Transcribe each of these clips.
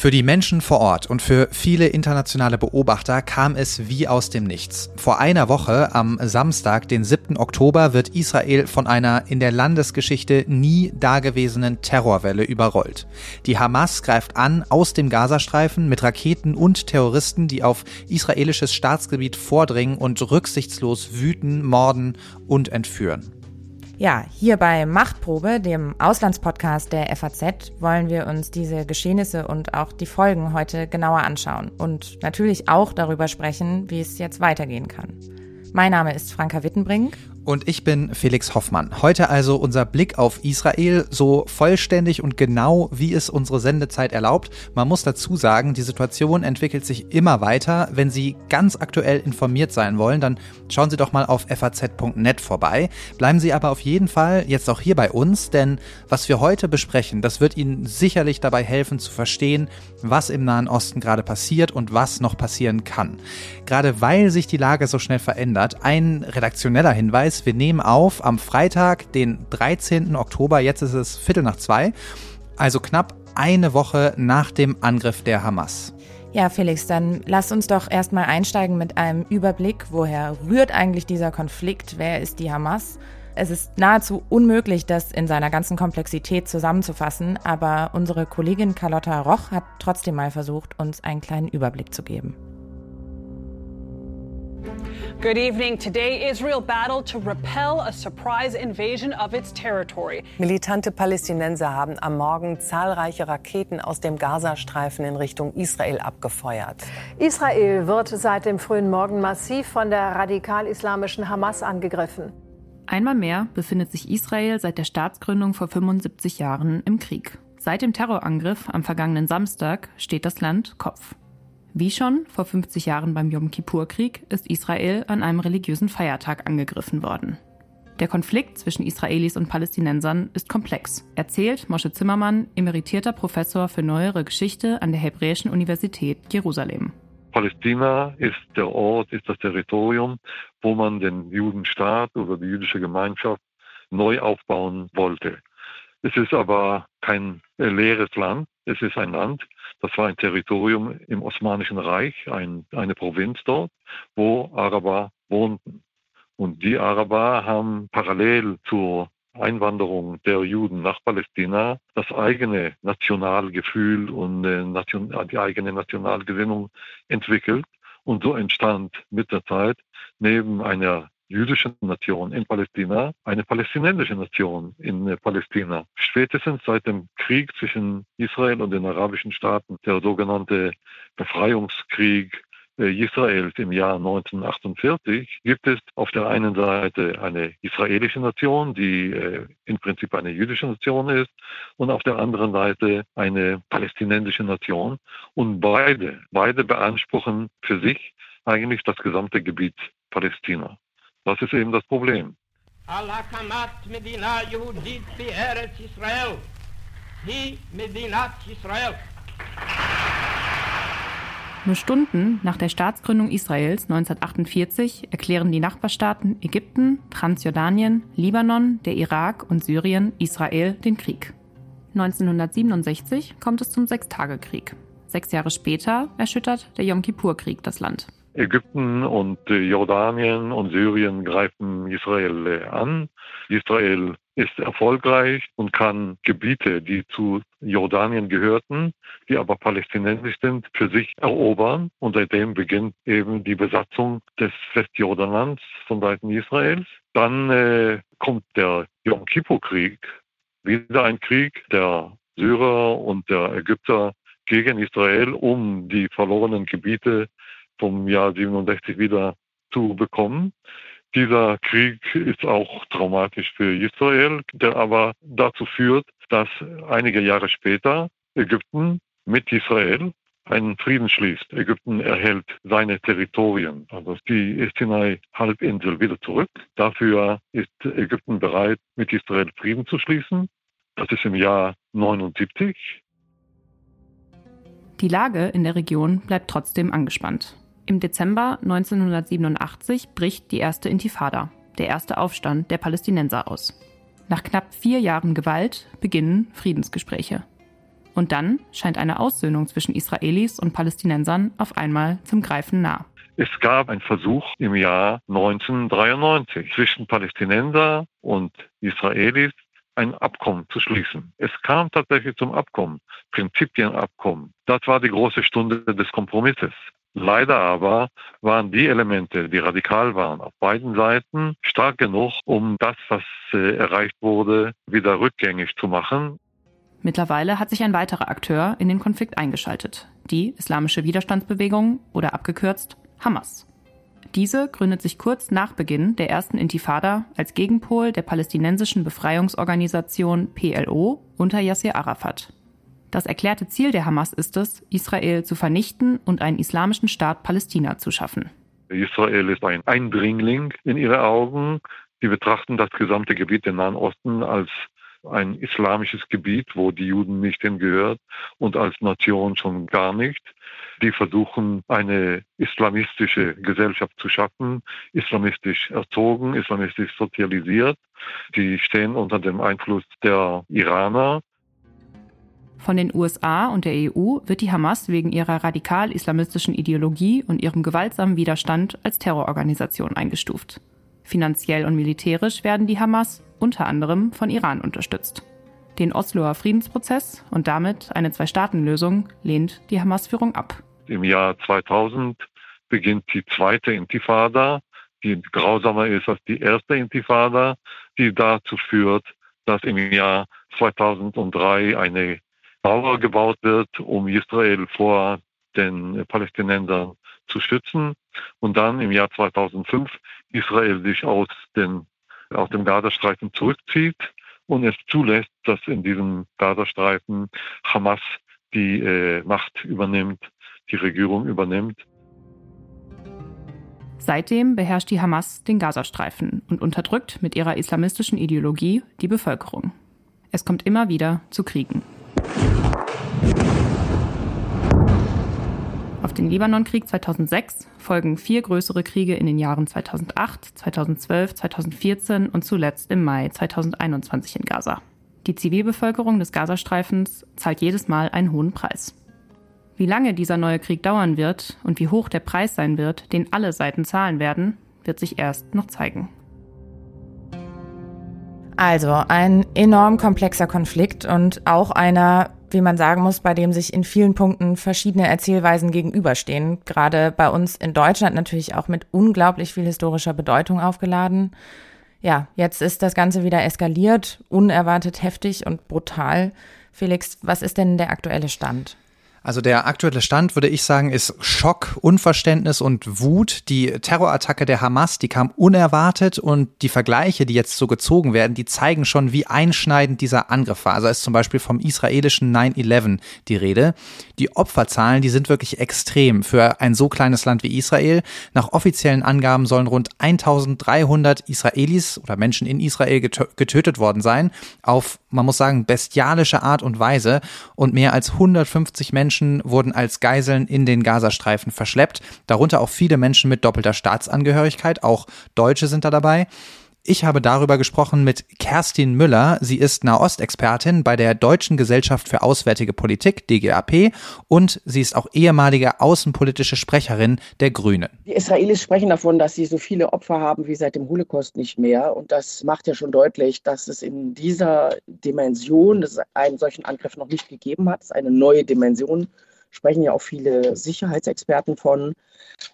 Für die Menschen vor Ort und für viele internationale Beobachter kam es wie aus dem Nichts. Vor einer Woche, am Samstag, den 7. Oktober, wird Israel von einer in der Landesgeschichte nie dagewesenen Terrorwelle überrollt. Die Hamas greift an aus dem Gazastreifen mit Raketen und Terroristen, die auf israelisches Staatsgebiet vordringen und rücksichtslos wüten, morden und entführen. Ja, hier bei Machtprobe, dem Auslandspodcast der FAZ, wollen wir uns diese Geschehnisse und auch die Folgen heute genauer anschauen und natürlich auch darüber sprechen, wie es jetzt weitergehen kann. Mein Name ist Franka Wittenbrink und ich bin Felix Hoffmann. Heute also unser Blick auf Israel, so vollständig und genau, wie es unsere Sendezeit erlaubt. Man muss dazu sagen, die Situation entwickelt sich immer weiter. Wenn Sie ganz aktuell informiert sein wollen, dann schauen Sie doch mal auf faz.net vorbei. Bleiben Sie aber auf jeden Fall jetzt auch hier bei uns, denn was wir heute besprechen, das wird Ihnen sicherlich dabei helfen zu verstehen, was im Nahen Osten gerade passiert und was noch passieren kann. Gerade weil sich die Lage so schnell verändert, ein redaktioneller Hinweis, Hinweis, wir nehmen auf am Freitag, den 13. Oktober, jetzt ist es Viertel nach zwei, also knapp eine Woche nach dem Angriff der Hamas. Ja, Felix, dann lass uns doch erstmal einsteigen mit einem Überblick. Woher rührt eigentlich dieser Konflikt? Wer ist die Hamas? Es ist nahezu unmöglich, das in seiner ganzen Komplexität zusammenzufassen, aber unsere Kollegin Carlotta Roch hat trotzdem mal versucht, uns einen kleinen Überblick zu geben. Good evening. Today, Israel battled to repel a surprise invasion of its territory. Militante Palästinenser haben am Morgen zahlreiche Raketen aus dem Gazastreifen in Richtung Israel abgefeuert. Israel wird seit dem frühen Morgen massiv von der radikal-islamischen Hamas angegriffen. Einmal mehr befindet sich Israel seit der Staatsgründung vor 75 Jahren im Krieg. Seit dem Terrorangriff am vergangenen Samstag steht das Land Kopf. Wie schon vor 50 Jahren beim Yom Kippur-Krieg ist Israel an einem religiösen Feiertag angegriffen worden. Der Konflikt zwischen Israelis und Palästinensern ist komplex, erzählt Moshe Zimmermann, emeritierter Professor für neuere Geschichte an der Hebräischen Universität Jerusalem. Palästina ist der Ort, ist das Territorium, wo man den Judenstaat oder die jüdische Gemeinschaft neu aufbauen wollte. Es ist aber kein leeres Land, es ist ein Land, das war ein Territorium im Osmanischen Reich, ein, eine Provinz dort, wo Araber wohnten. Und die Araber haben parallel zur Einwanderung der Juden nach Palästina das eigene Nationalgefühl und äh, die eigene Nationalgesinnung entwickelt. Und so entstand mit der Zeit neben einer jüdische Nation in Palästina, eine palästinensische Nation in äh, Palästina. Spätestens seit dem Krieg zwischen Israel und den arabischen Staaten, der sogenannte Befreiungskrieg äh, Israels im Jahr 1948 gibt es auf der einen Seite eine israelische Nation, die äh, im Prinzip eine jüdische Nation ist, und auf der anderen Seite eine palästinensische Nation. Und beide, beide beanspruchen für sich eigentlich das gesamte Gebiet Palästina. Das ist eben das Problem. Nur Stunden nach der Staatsgründung Israels 1948 erklären die Nachbarstaaten Ägypten, Transjordanien, Libanon, der Irak und Syrien Israel den Krieg. 1967 kommt es zum Sechstagekrieg. Sechs Jahre später erschüttert der Yom Kippur-Krieg das Land. Ägypten und äh, Jordanien und Syrien greifen Israel äh, an. Israel ist erfolgreich und kann Gebiete, die zu Jordanien gehörten, die aber palästinensisch sind, für sich erobern. Und seitdem beginnt eben die Besatzung des Westjordanlands von Seiten Israels. Dann äh, kommt der Yom Kippur-Krieg, wieder ein Krieg der Syrer und der Ägypter gegen Israel, um die verlorenen Gebiete vom Jahr 67 wieder zu bekommen. Dieser Krieg ist auch traumatisch für Israel, der aber dazu führt, dass einige Jahre später Ägypten mit Israel einen Frieden schließt. Ägypten erhält seine Territorien, also die Sinai-Halbinsel wieder zurück. Dafür ist Ägypten bereit, mit Israel Frieden zu schließen. Das ist im Jahr 79. Die Lage in der Region bleibt trotzdem angespannt. Im Dezember 1987 bricht die erste Intifada. der erste Aufstand der Palästinenser aus. Nach knapp vier Jahren Gewalt beginnen Friedensgespräche. Und dann scheint eine Aussöhnung zwischen Israelis und Palästinensern auf einmal zum Greifen nah. Es gab einen Versuch im Jahr 1993 zwischen Palästinenser und Israelis ein Abkommen zu schließen. Es kam tatsächlich zum Abkommen, Prinzipienabkommen. Das war die große Stunde des Kompromisses. Leider aber waren die Elemente, die radikal waren, auf beiden Seiten stark genug, um das, was äh, erreicht wurde, wieder rückgängig zu machen. Mittlerweile hat sich ein weiterer Akteur in den Konflikt eingeschaltet, die Islamische Widerstandsbewegung oder abgekürzt Hamas. Diese gründet sich kurz nach Beginn der ersten Intifada als Gegenpol der palästinensischen Befreiungsorganisation PLO unter Yasser Arafat. Das erklärte Ziel der Hamas ist es, Israel zu vernichten und einen islamischen Staat Palästina zu schaffen. Israel ist ein Eindringling in ihre Augen. Sie betrachten das gesamte Gebiet im Nahen Osten als ein islamisches Gebiet, wo die Juden nicht hingehört und als Nation schon gar nicht. Die versuchen, eine islamistische Gesellschaft zu schaffen, islamistisch erzogen, islamistisch sozialisiert. Die stehen unter dem Einfluss der Iraner. Von den USA und der EU wird die Hamas wegen ihrer radikal-islamistischen Ideologie und ihrem gewaltsamen Widerstand als Terrororganisation eingestuft. Finanziell und militärisch werden die Hamas unter anderem von Iran unterstützt. Den Osloer Friedensprozess und damit eine Zwei-Staaten-Lösung lehnt die Hamas-Führung ab. Im Jahr 2000 beginnt die zweite Intifada, die grausamer ist als die erste Intifada, die dazu führt, dass im Jahr 2003 eine Mauer gebaut wird, um Israel vor den Palästinensern zu schützen. Und dann im Jahr 2005 Israel sich aus, den, aus dem Gazastreifen zurückzieht und es zulässt, dass in diesem Gazastreifen Hamas die äh, Macht übernimmt, die Regierung übernimmt. Seitdem beherrscht die Hamas den Gazastreifen und unterdrückt mit ihrer islamistischen Ideologie die Bevölkerung. Es kommt immer wieder zu Kriegen. Auf den Libanonkrieg 2006 folgen vier größere Kriege in den Jahren 2008, 2012, 2014 und zuletzt im Mai 2021 in Gaza. Die Zivilbevölkerung des Gazastreifens zahlt jedes Mal einen hohen Preis. Wie lange dieser neue Krieg dauern wird und wie hoch der Preis sein wird, den alle Seiten zahlen werden, wird sich erst noch zeigen. Also ein enorm komplexer Konflikt und auch einer, wie man sagen muss, bei dem sich in vielen Punkten verschiedene Erzählweisen gegenüberstehen. Gerade bei uns in Deutschland natürlich auch mit unglaublich viel historischer Bedeutung aufgeladen. Ja, jetzt ist das Ganze wieder eskaliert, unerwartet heftig und brutal. Felix, was ist denn der aktuelle Stand? Also der aktuelle Stand, würde ich sagen, ist Schock, Unverständnis und Wut. Die Terrorattacke der Hamas, die kam unerwartet und die Vergleiche, die jetzt so gezogen werden, die zeigen schon, wie einschneidend dieser Angriff war. Also ist zum Beispiel vom israelischen 9-11 die Rede. Die Opferzahlen, die sind wirklich extrem für ein so kleines Land wie Israel. Nach offiziellen Angaben sollen rund 1300 Israelis oder Menschen in Israel getötet worden sein. Auf, man muss sagen, bestialische Art und Weise. Und mehr als 150 Menschen wurden als Geiseln in den Gazastreifen verschleppt, darunter auch viele Menschen mit doppelter Staatsangehörigkeit, auch Deutsche sind da dabei. Ich habe darüber gesprochen mit Kerstin Müller. Sie ist Nahostexpertin bei der Deutschen Gesellschaft für Auswärtige Politik, DGAP, und sie ist auch ehemalige außenpolitische Sprecherin der Grünen. Die Israelis sprechen davon, dass sie so viele Opfer haben wie seit dem Holocaust nicht mehr. Und das macht ja schon deutlich, dass es in dieser Dimension einen solchen Angriff noch nicht gegeben hat. Es ist eine neue Dimension sprechen ja auch viele Sicherheitsexperten von.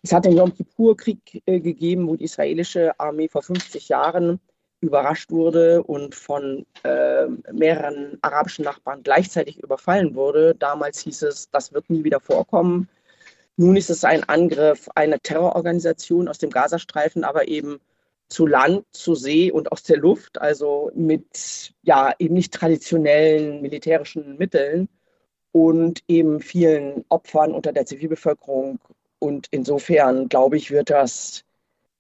Es hat den Yom Kippur-Krieg äh, gegeben, wo die israelische Armee vor 50 Jahren überrascht wurde und von äh, mehreren arabischen Nachbarn gleichzeitig überfallen wurde. Damals hieß es, das wird nie wieder vorkommen. Nun ist es ein Angriff einer Terrororganisation aus dem Gazastreifen, aber eben zu Land, zu See und aus der Luft, also mit ja eben nicht traditionellen militärischen Mitteln und eben vielen Opfern unter der Zivilbevölkerung. Und insofern, glaube ich, wird das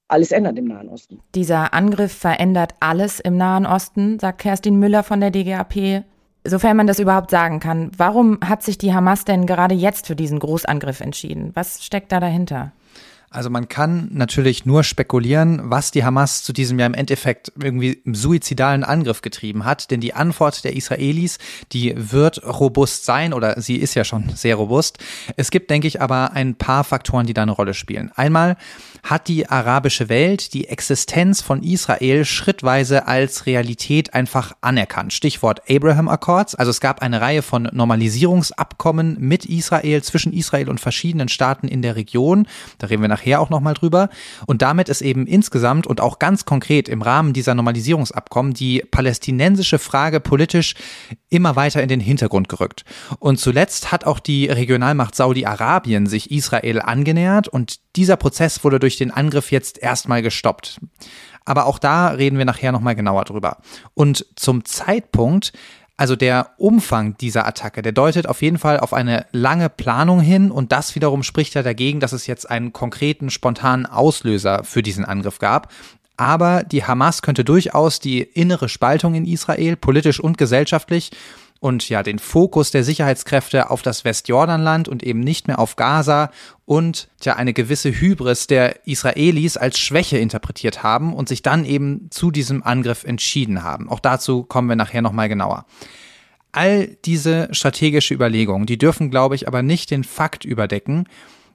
alles ändern im Nahen Osten. Dieser Angriff verändert alles im Nahen Osten, sagt Kerstin Müller von der DGAP. Sofern man das überhaupt sagen kann, warum hat sich die Hamas denn gerade jetzt für diesen Großangriff entschieden? Was steckt da dahinter? Also man kann natürlich nur spekulieren, was die Hamas zu diesem ja im Endeffekt irgendwie im suizidalen Angriff getrieben hat, denn die Antwort der Israelis, die wird robust sein oder sie ist ja schon sehr robust. Es gibt, denke ich, aber ein paar Faktoren, die da eine Rolle spielen. Einmal hat die arabische Welt die Existenz von Israel schrittweise als Realität einfach anerkannt. Stichwort Abraham Accords. Also es gab eine Reihe von Normalisierungsabkommen mit Israel, zwischen Israel und verschiedenen Staaten in der Region. Da reden wir nachher nachher auch nochmal drüber. Und damit ist eben insgesamt und auch ganz konkret im Rahmen dieser Normalisierungsabkommen die palästinensische Frage politisch immer weiter in den Hintergrund gerückt. Und zuletzt hat auch die Regionalmacht Saudi-Arabien sich Israel angenähert und dieser Prozess wurde durch den Angriff jetzt erstmal gestoppt. Aber auch da reden wir nachher nochmal genauer drüber. Und zum Zeitpunkt also der Umfang dieser Attacke, der deutet auf jeden Fall auf eine lange Planung hin und das wiederum spricht ja dagegen, dass es jetzt einen konkreten, spontanen Auslöser für diesen Angriff gab. Aber die Hamas könnte durchaus die innere Spaltung in Israel, politisch und gesellschaftlich, und ja den Fokus der Sicherheitskräfte auf das Westjordanland und eben nicht mehr auf Gaza und ja eine gewisse Hybris der Israelis als Schwäche interpretiert haben und sich dann eben zu diesem Angriff entschieden haben. Auch dazu kommen wir nachher nochmal genauer. All diese strategische Überlegungen, die dürfen, glaube ich, aber nicht den Fakt überdecken,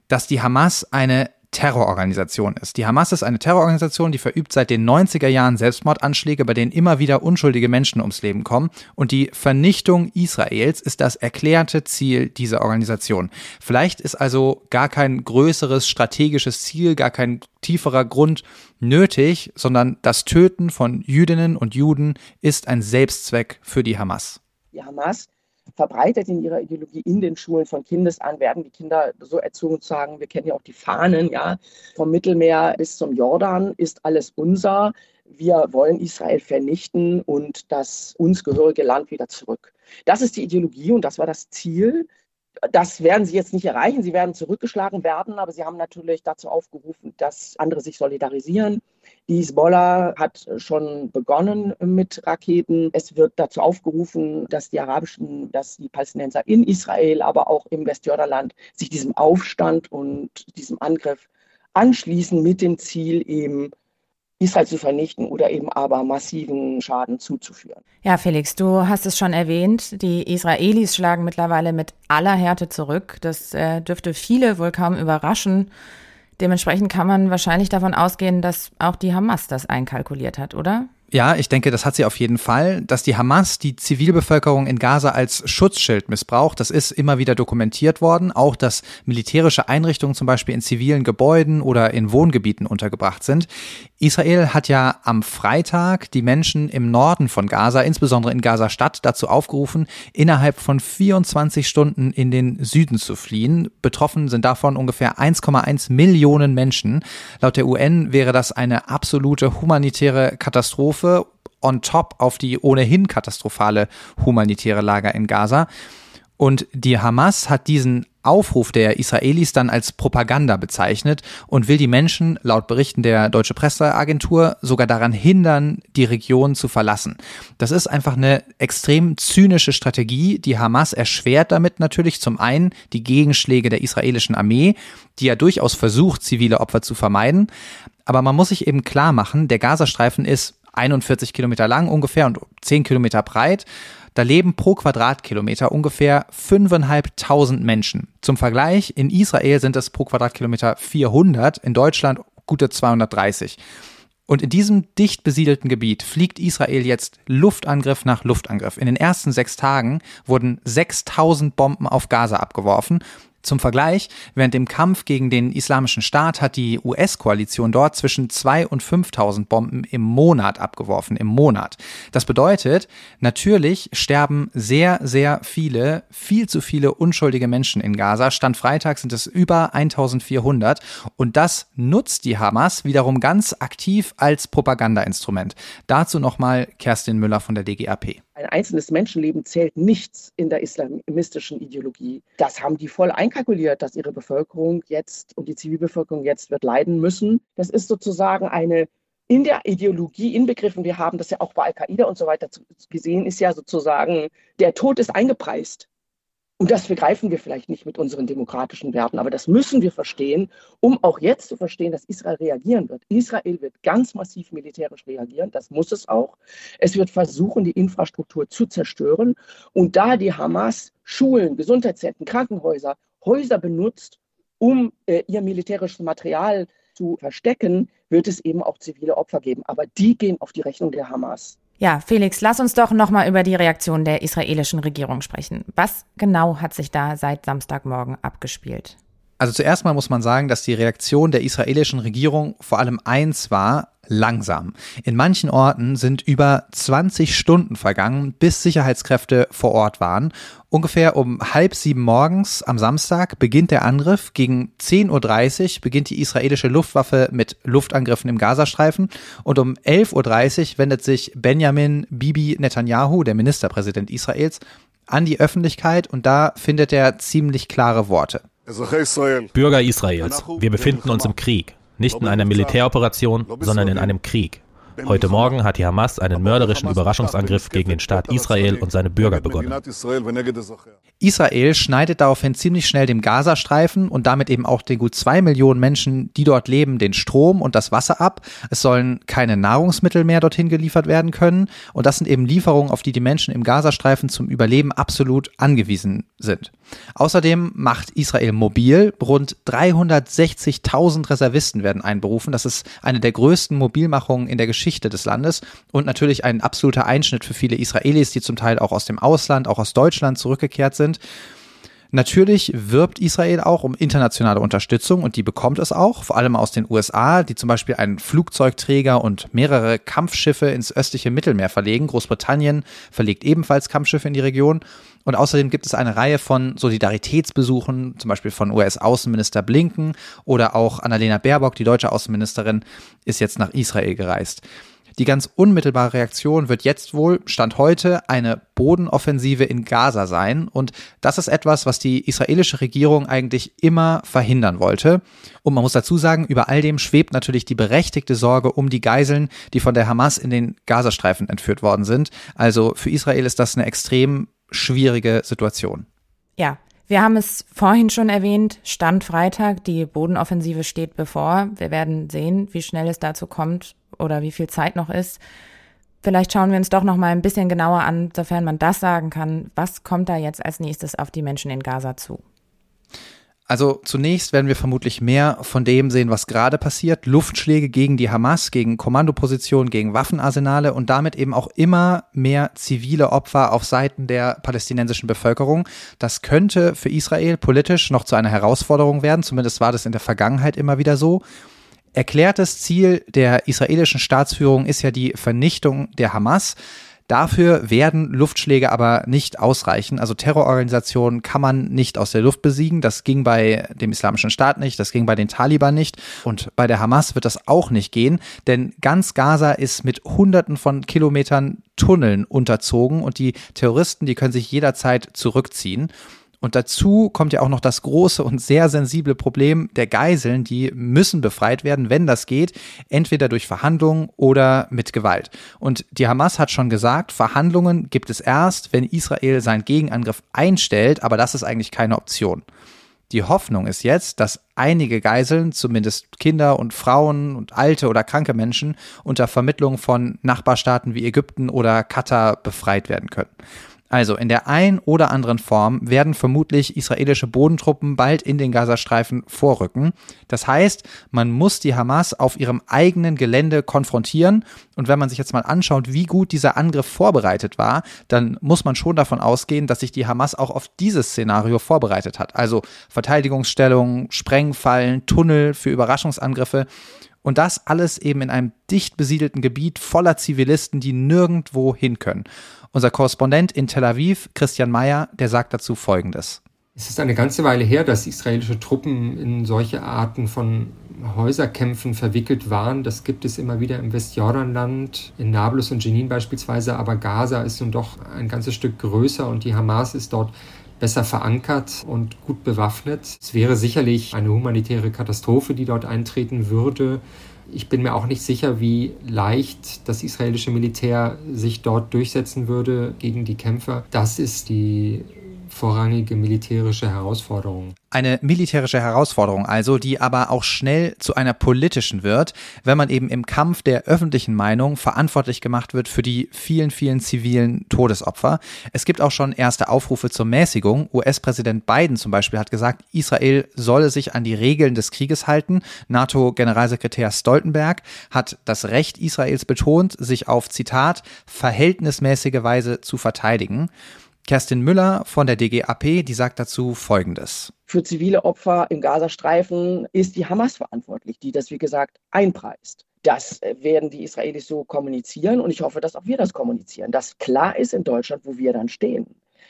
dass die Hamas eine Terrororganisation ist. Die Hamas ist eine Terrororganisation, die verübt seit den 90er Jahren Selbstmordanschläge, bei denen immer wieder unschuldige Menschen ums Leben kommen. Und die Vernichtung Israels ist das erklärte Ziel dieser Organisation. Vielleicht ist also gar kein größeres strategisches Ziel, gar kein tieferer Grund nötig, sondern das Töten von Jüdinnen und Juden ist ein Selbstzweck für die Hamas. Die Hamas verbreitet in ihrer Ideologie in den Schulen von Kindes an, werden die Kinder so erzogen zu sagen, wir kennen ja auch die Fahnen, ja, vom Mittelmeer bis zum Jordan ist alles unser. Wir wollen Israel vernichten und das uns gehörige Land wieder zurück. Das ist die Ideologie und das war das Ziel das werden sie jetzt nicht erreichen. Sie werden zurückgeschlagen werden, aber sie haben natürlich dazu aufgerufen, dass andere sich solidarisieren. Die Hezbollah hat schon begonnen mit Raketen. Es wird dazu aufgerufen, dass die arabischen, dass die Palästinenser in Israel, aber auch im Westjordanland sich diesem Aufstand und diesem Angriff anschließen mit dem Ziel eben Israel zu vernichten oder eben aber massiven Schaden zuzuführen. Ja, Felix, du hast es schon erwähnt, die Israelis schlagen mittlerweile mit aller Härte zurück. Das äh, dürfte viele wohl kaum überraschen. Dementsprechend kann man wahrscheinlich davon ausgehen, dass auch die Hamas das einkalkuliert hat, oder? Ja, ich denke, das hat sie auf jeden Fall. Dass die Hamas die Zivilbevölkerung in Gaza als Schutzschild missbraucht, das ist immer wieder dokumentiert worden. Auch, dass militärische Einrichtungen zum Beispiel in zivilen Gebäuden oder in Wohngebieten untergebracht sind. Israel hat ja am Freitag die Menschen im Norden von Gaza, insbesondere in Gaza-Stadt, dazu aufgerufen, innerhalb von 24 Stunden in den Süden zu fliehen. Betroffen sind davon ungefähr 1,1 Millionen Menschen. Laut der UN wäre das eine absolute humanitäre Katastrophe on top auf die ohnehin katastrophale humanitäre Lager in Gaza. Und die Hamas hat diesen Aufruf der Israelis dann als Propaganda bezeichnet und will die Menschen, laut Berichten der Deutsche Presseagentur, sogar daran hindern, die Region zu verlassen. Das ist einfach eine extrem zynische Strategie. Die Hamas erschwert damit natürlich zum einen die Gegenschläge der israelischen Armee, die ja durchaus versucht, zivile Opfer zu vermeiden. Aber man muss sich eben klar machen, der Gazastreifen ist 41 Kilometer lang ungefähr und 10 Kilometer breit. Da leben pro Quadratkilometer ungefähr 5.500 Menschen. Zum Vergleich, in Israel sind es pro Quadratkilometer 400, in Deutschland gute 230. Und in diesem dicht besiedelten Gebiet fliegt Israel jetzt Luftangriff nach Luftangriff. In den ersten sechs Tagen wurden 6000 Bomben auf Gaza abgeworfen zum Vergleich, während dem Kampf gegen den Islamischen Staat hat die US-Koalition dort zwischen 2 und 5000 Bomben im Monat abgeworfen, im Monat. Das bedeutet, natürlich sterben sehr, sehr viele, viel zu viele unschuldige Menschen in Gaza. Stand Freitag sind es über 1400 und das nutzt die Hamas wiederum ganz aktiv als Propagandainstrument. Dazu nochmal Kerstin Müller von der DGAP. Ein einzelnes Menschenleben zählt nichts in der islamistischen Ideologie. Das haben die voll einkalkuliert, dass ihre Bevölkerung jetzt und die Zivilbevölkerung jetzt wird leiden müssen. Das ist sozusagen eine in der Ideologie inbegriffen. Wir haben das ja auch bei Al-Qaida und so weiter gesehen, ist ja sozusagen, der Tod ist eingepreist. Und das begreifen wir vielleicht nicht mit unseren demokratischen Werten, aber das müssen wir verstehen, um auch jetzt zu verstehen, dass Israel reagieren wird. Israel wird ganz massiv militärisch reagieren, das muss es auch. Es wird versuchen, die Infrastruktur zu zerstören. Und da die Hamas Schulen, Gesundheitszentren, Krankenhäuser, Häuser benutzt, um äh, ihr militärisches Material zu verstecken, wird es eben auch zivile Opfer geben. Aber die gehen auf die Rechnung der Hamas. Ja, Felix, lass uns doch nochmal über die Reaktion der israelischen Regierung sprechen. Was genau hat sich da seit Samstagmorgen abgespielt? Also zuerst mal muss man sagen, dass die Reaktion der israelischen Regierung vor allem eins war, langsam. In manchen Orten sind über 20 Stunden vergangen, bis Sicherheitskräfte vor Ort waren. Ungefähr um halb sieben morgens am Samstag beginnt der Angriff. Gegen 10.30 Uhr beginnt die israelische Luftwaffe mit Luftangriffen im Gazastreifen. Und um 11.30 Uhr wendet sich Benjamin Bibi Netanyahu, der Ministerpräsident Israels, an die Öffentlichkeit und da findet er ziemlich klare Worte. Bürger Israels, wir befinden uns im Krieg. Nicht in einer Militäroperation, sondern in einem Krieg. Heute Morgen hat die Hamas einen mörderischen Überraschungsangriff gegen den Staat Israel und seine Bürger begonnen. Israel schneidet daraufhin ziemlich schnell dem Gazastreifen und damit eben auch den gut zwei Millionen Menschen, die dort leben, den Strom und das Wasser ab. Es sollen keine Nahrungsmittel mehr dorthin geliefert werden können. Und das sind eben Lieferungen, auf die die Menschen im Gazastreifen zum Überleben absolut angewiesen sind. Außerdem macht Israel mobil. Rund 360.000 Reservisten werden einberufen. Das ist eine der größten Mobilmachungen in der Geschichte des Landes und natürlich ein absoluter Einschnitt für viele Israelis, die zum Teil auch aus dem Ausland, auch aus Deutschland zurückgekehrt sind. Natürlich wirbt Israel auch um internationale Unterstützung und die bekommt es auch, vor allem aus den USA, die zum Beispiel einen Flugzeugträger und mehrere Kampfschiffe ins östliche Mittelmeer verlegen. Großbritannien verlegt ebenfalls Kampfschiffe in die Region. Und außerdem gibt es eine Reihe von Solidaritätsbesuchen, zum Beispiel von US-Außenminister Blinken oder auch Annalena Baerbock, die deutsche Außenministerin, ist jetzt nach Israel gereist. Die ganz unmittelbare Reaktion wird jetzt wohl, Stand heute, eine Bodenoffensive in Gaza sein. Und das ist etwas, was die israelische Regierung eigentlich immer verhindern wollte. Und man muss dazu sagen, über all dem schwebt natürlich die berechtigte Sorge um die Geiseln, die von der Hamas in den Gazastreifen entführt worden sind. Also für Israel ist das eine extrem schwierige Situation. Ja, wir haben es vorhin schon erwähnt, Stand Freitag, die Bodenoffensive steht bevor. Wir werden sehen, wie schnell es dazu kommt oder wie viel Zeit noch ist. Vielleicht schauen wir uns doch noch mal ein bisschen genauer an, sofern man das sagen kann. Was kommt da jetzt als nächstes auf die Menschen in Gaza zu? Also zunächst werden wir vermutlich mehr von dem sehen, was gerade passiert. Luftschläge gegen die Hamas, gegen Kommandopositionen, gegen Waffenarsenale und damit eben auch immer mehr zivile Opfer auf Seiten der palästinensischen Bevölkerung. Das könnte für Israel politisch noch zu einer Herausforderung werden. Zumindest war das in der Vergangenheit immer wieder so. Erklärtes Ziel der israelischen Staatsführung ist ja die Vernichtung der Hamas. Dafür werden Luftschläge aber nicht ausreichen. Also Terrororganisationen kann man nicht aus der Luft besiegen. Das ging bei dem Islamischen Staat nicht, das ging bei den Taliban nicht und bei der Hamas wird das auch nicht gehen, denn ganz Gaza ist mit Hunderten von Kilometern Tunneln unterzogen und die Terroristen, die können sich jederzeit zurückziehen. Und dazu kommt ja auch noch das große und sehr sensible Problem der Geiseln, die müssen befreit werden, wenn das geht, entweder durch Verhandlungen oder mit Gewalt. Und die Hamas hat schon gesagt, Verhandlungen gibt es erst, wenn Israel seinen Gegenangriff einstellt, aber das ist eigentlich keine Option. Die Hoffnung ist jetzt, dass einige Geiseln, zumindest Kinder und Frauen und alte oder kranke Menschen, unter Vermittlung von Nachbarstaaten wie Ägypten oder Katar befreit werden können. Also in der ein oder anderen Form werden vermutlich israelische Bodentruppen bald in den Gazastreifen vorrücken. Das heißt, man muss die Hamas auf ihrem eigenen Gelände konfrontieren. Und wenn man sich jetzt mal anschaut, wie gut dieser Angriff vorbereitet war, dann muss man schon davon ausgehen, dass sich die Hamas auch auf dieses Szenario vorbereitet hat. Also Verteidigungsstellungen, Sprengfallen, Tunnel für Überraschungsangriffe. Und das alles eben in einem dicht besiedelten Gebiet voller Zivilisten, die nirgendwo hin können. Unser Korrespondent in Tel Aviv, Christian Mayer, der sagt dazu Folgendes. Es ist eine ganze Weile her, dass israelische Truppen in solche Arten von Häuserkämpfen verwickelt waren. Das gibt es immer wieder im Westjordanland, in Nablus und Jenin beispielsweise, aber Gaza ist nun doch ein ganzes Stück größer und die Hamas ist dort besser verankert und gut bewaffnet. Es wäre sicherlich eine humanitäre Katastrophe, die dort eintreten würde. Ich bin mir auch nicht sicher, wie leicht das israelische Militär sich dort durchsetzen würde gegen die Kämpfer. Das ist die vorrangige militärische Herausforderung. Eine militärische Herausforderung also, die aber auch schnell zu einer politischen wird, wenn man eben im Kampf der öffentlichen Meinung verantwortlich gemacht wird für die vielen, vielen zivilen Todesopfer. Es gibt auch schon erste Aufrufe zur Mäßigung. US-Präsident Biden zum Beispiel hat gesagt, Israel solle sich an die Regeln des Krieges halten. NATO-Generalsekretär Stoltenberg hat das Recht Israels betont, sich auf Zitat verhältnismäßige Weise zu verteidigen. Kerstin Müller von der DGAP, die sagt dazu Folgendes. Für zivile Opfer im Gazastreifen ist die Hamas verantwortlich, die das, wie gesagt, einpreist. Das werden die Israelis so kommunizieren und ich hoffe, dass auch wir das kommunizieren, dass klar ist in Deutschland, wo wir dann stehen,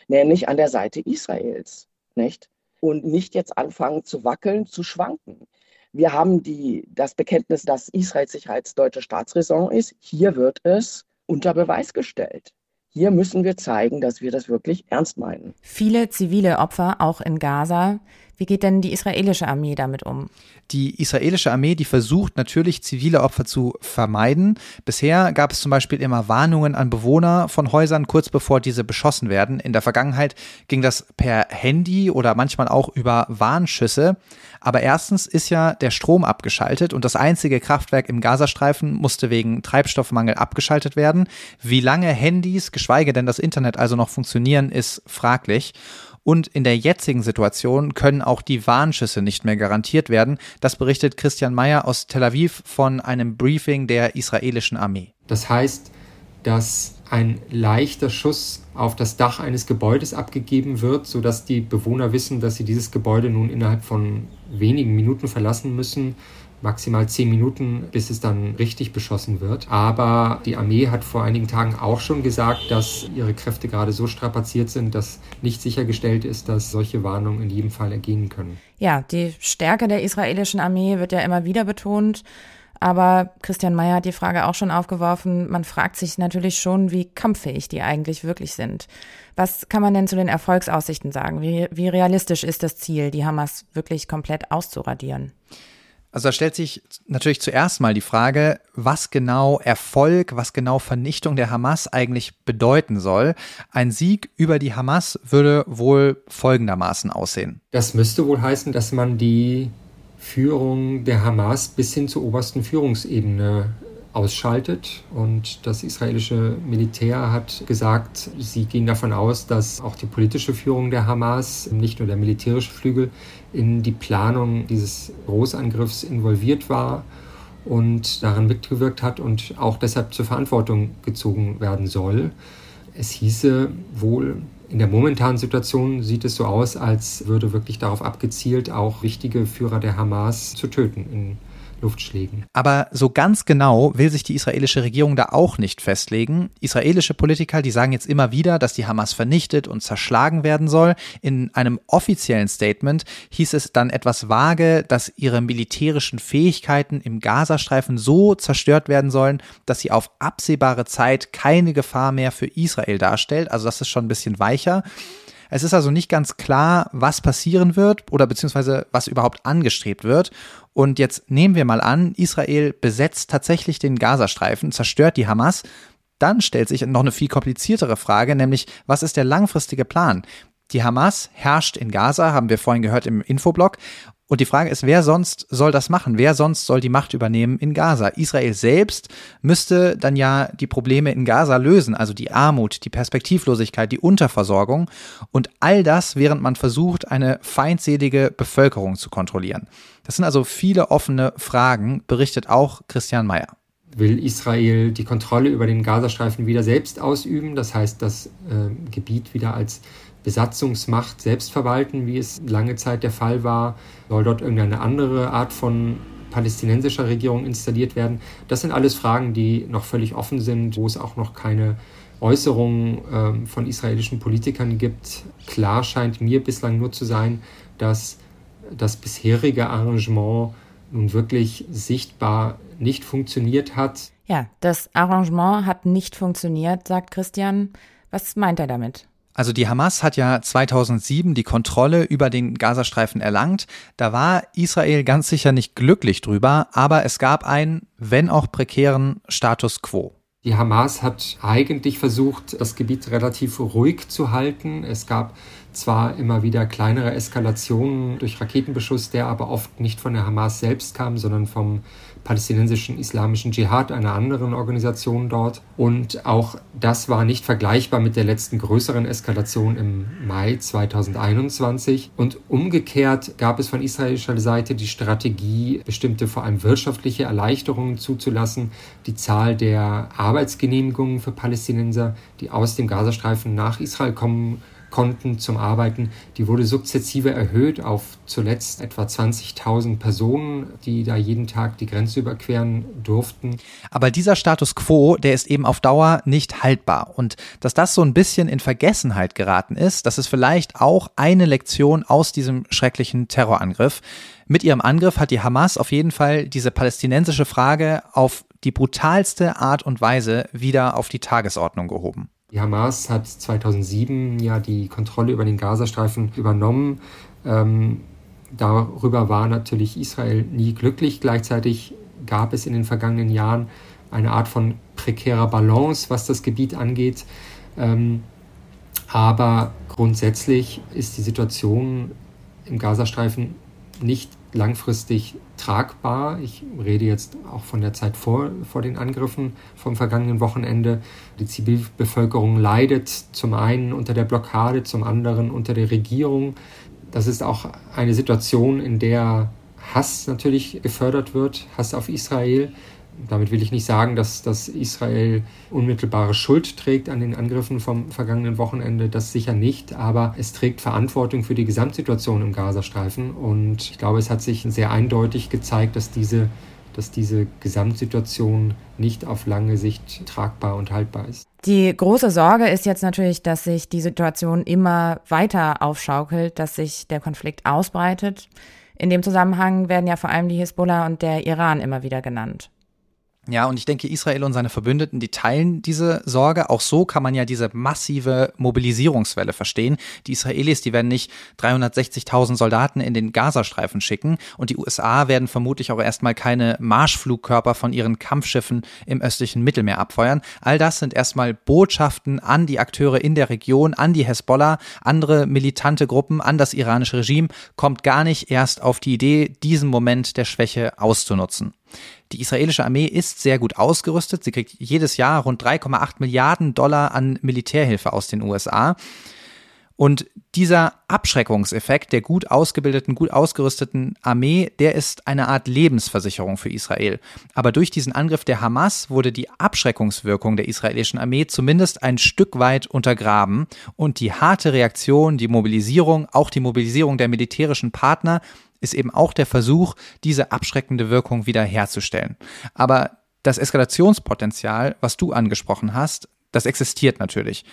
nämlich an der Seite Israels, nicht? Und nicht jetzt anfangen zu wackeln, zu schwanken. Wir haben die, das Bekenntnis, dass Israel sicherheitsdeutsche Staatsräson ist. Hier wird es unter Beweis gestellt. Hier müssen wir zeigen, dass wir das wirklich ernst meinen. Viele zivile Opfer, auch in Gaza. Wie geht denn die israelische Armee damit um? Die israelische Armee, die versucht natürlich zivile Opfer zu vermeiden. Bisher gab es zum Beispiel immer Warnungen an Bewohner von Häusern kurz bevor diese beschossen werden. In der Vergangenheit ging das per Handy oder manchmal auch über Warnschüsse. Aber erstens ist ja der Strom abgeschaltet und das einzige Kraftwerk im Gazastreifen musste wegen Treibstoffmangel abgeschaltet werden. Wie lange Handys, geschweige denn das Internet also noch funktionieren, ist fraglich. Und in der jetzigen Situation können auch die Warnschüsse nicht mehr garantiert werden. Das berichtet Christian Mayer aus Tel Aviv von einem Briefing der israelischen Armee. Das heißt, dass ein leichter Schuss auf das Dach eines Gebäudes abgegeben wird, sodass die Bewohner wissen, dass sie dieses Gebäude nun innerhalb von wenigen Minuten verlassen müssen maximal zehn Minuten, bis es dann richtig beschossen wird. Aber die Armee hat vor einigen Tagen auch schon gesagt, dass ihre Kräfte gerade so strapaziert sind, dass nicht sichergestellt ist, dass solche Warnungen in jedem Fall ergehen können. Ja, die Stärke der israelischen Armee wird ja immer wieder betont. Aber Christian Mayer hat die Frage auch schon aufgeworfen. Man fragt sich natürlich schon, wie kampffähig die eigentlich wirklich sind. Was kann man denn zu den Erfolgsaussichten sagen? Wie, wie realistisch ist das Ziel, die Hamas wirklich komplett auszuradieren? Also da stellt sich natürlich zuerst mal die Frage, was genau Erfolg, was genau Vernichtung der Hamas eigentlich bedeuten soll. Ein Sieg über die Hamas würde wohl folgendermaßen aussehen. Das müsste wohl heißen, dass man die Führung der Hamas bis hin zur obersten Führungsebene ausschaltet. Und das israelische Militär hat gesagt, sie gehen davon aus, dass auch die politische Führung der Hamas, nicht nur der militärische Flügel, in die Planung dieses Großangriffs involviert war und daran mitgewirkt hat und auch deshalb zur Verantwortung gezogen werden soll. Es hieße wohl, in der momentanen Situation sieht es so aus, als würde wirklich darauf abgezielt, auch wichtige Führer der Hamas zu töten Luftschlägen. Aber so ganz genau will sich die israelische Regierung da auch nicht festlegen. Israelische Politiker, die sagen jetzt immer wieder, dass die Hamas vernichtet und zerschlagen werden soll. In einem offiziellen Statement hieß es dann etwas vage, dass ihre militärischen Fähigkeiten im Gazastreifen so zerstört werden sollen, dass sie auf absehbare Zeit keine Gefahr mehr für Israel darstellt. Also das ist schon ein bisschen weicher. Es ist also nicht ganz klar, was passieren wird oder beziehungsweise was überhaupt angestrebt wird. Und jetzt nehmen wir mal an, Israel besetzt tatsächlich den Gazastreifen, zerstört die Hamas. Dann stellt sich noch eine viel kompliziertere Frage, nämlich was ist der langfristige Plan? Die Hamas herrscht in Gaza, haben wir vorhin gehört im Infoblog. Und die Frage ist, wer sonst soll das machen? Wer sonst soll die Macht übernehmen in Gaza? Israel selbst müsste dann ja die Probleme in Gaza lösen, also die Armut, die Perspektivlosigkeit, die Unterversorgung und all das, während man versucht, eine feindselige Bevölkerung zu kontrollieren. Das sind also viele offene Fragen, berichtet auch Christian Mayer. Will Israel die Kontrolle über den Gazastreifen wieder selbst ausüben? Das heißt, das äh, Gebiet wieder als Besatzungsmacht selbst verwalten, wie es lange Zeit der Fall war? Soll dort irgendeine andere Art von palästinensischer Regierung installiert werden? Das sind alles Fragen, die noch völlig offen sind, wo es auch noch keine Äußerungen äh, von israelischen Politikern gibt. Klar scheint mir bislang nur zu sein, dass das bisherige Arrangement nun wirklich sichtbar nicht funktioniert hat. Ja, das Arrangement hat nicht funktioniert, sagt Christian. Was meint er damit? Also die Hamas hat ja 2007 die Kontrolle über den Gazastreifen erlangt. Da war Israel ganz sicher nicht glücklich drüber, aber es gab einen, wenn auch prekären Status quo. Die Hamas hat eigentlich versucht, das Gebiet relativ ruhig zu halten. Es gab zwar immer wieder kleinere Eskalationen durch Raketenbeschuss, der aber oft nicht von der Hamas selbst kam, sondern vom palästinensischen islamischen Dschihad, einer anderen Organisation dort. Und auch das war nicht vergleichbar mit der letzten größeren Eskalation im Mai 2021. Und umgekehrt gab es von israelischer Seite die Strategie, bestimmte vor allem wirtschaftliche Erleichterungen zuzulassen. Die Zahl der Arbeitsgenehmigungen für Palästinenser, die aus dem Gazastreifen nach Israel kommen, Konten zum Arbeiten, die wurde sukzessive erhöht auf zuletzt etwa 20.000 Personen, die da jeden Tag die Grenze überqueren durften. Aber dieser Status quo, der ist eben auf Dauer nicht haltbar. Und dass das so ein bisschen in Vergessenheit geraten ist, das ist vielleicht auch eine Lektion aus diesem schrecklichen Terrorangriff. Mit ihrem Angriff hat die Hamas auf jeden Fall diese palästinensische Frage auf die brutalste Art und Weise wieder auf die Tagesordnung gehoben. Die Hamas hat 2007 ja die Kontrolle über den Gazastreifen übernommen. Ähm, darüber war natürlich Israel nie glücklich. Gleichzeitig gab es in den vergangenen Jahren eine Art von prekärer Balance, was das Gebiet angeht. Ähm, aber grundsätzlich ist die Situation im Gazastreifen nicht langfristig tragbar. Ich rede jetzt auch von der Zeit vor, vor den Angriffen vom vergangenen Wochenende. Die Zivilbevölkerung leidet zum einen unter der Blockade, zum anderen unter der Regierung. Das ist auch eine Situation, in der Hass natürlich gefördert wird, Hass auf Israel. Damit will ich nicht sagen, dass, dass Israel unmittelbare Schuld trägt an den Angriffen vom vergangenen Wochenende. Das sicher nicht, aber es trägt Verantwortung für die Gesamtsituation im Gazastreifen. Und ich glaube, es hat sich sehr eindeutig gezeigt, dass diese, dass diese Gesamtsituation nicht auf lange Sicht tragbar und haltbar ist. Die große Sorge ist jetzt natürlich, dass sich die Situation immer weiter aufschaukelt, dass sich der Konflikt ausbreitet. In dem Zusammenhang werden ja vor allem die Hisbollah und der Iran immer wieder genannt. Ja, und ich denke, Israel und seine Verbündeten, die teilen diese Sorge. Auch so kann man ja diese massive Mobilisierungswelle verstehen. Die Israelis, die werden nicht 360.000 Soldaten in den Gazastreifen schicken und die USA werden vermutlich auch erstmal keine Marschflugkörper von ihren Kampfschiffen im östlichen Mittelmeer abfeuern. All das sind erstmal Botschaften an die Akteure in der Region, an die Hezbollah, andere militante Gruppen, an das iranische Regime. Kommt gar nicht erst auf die Idee, diesen Moment der Schwäche auszunutzen. Die israelische Armee ist sehr gut ausgerüstet. Sie kriegt jedes Jahr rund 3,8 Milliarden Dollar an Militärhilfe aus den USA. Und dieser Abschreckungseffekt der gut ausgebildeten, gut ausgerüsteten Armee, der ist eine Art Lebensversicherung für Israel. Aber durch diesen Angriff der Hamas wurde die Abschreckungswirkung der israelischen Armee zumindest ein Stück weit untergraben und die harte Reaktion, die Mobilisierung, auch die Mobilisierung der militärischen Partner ist eben auch der Versuch, diese abschreckende Wirkung wieder herzustellen. Aber das Eskalationspotenzial, was du angesprochen hast, das existiert natürlich.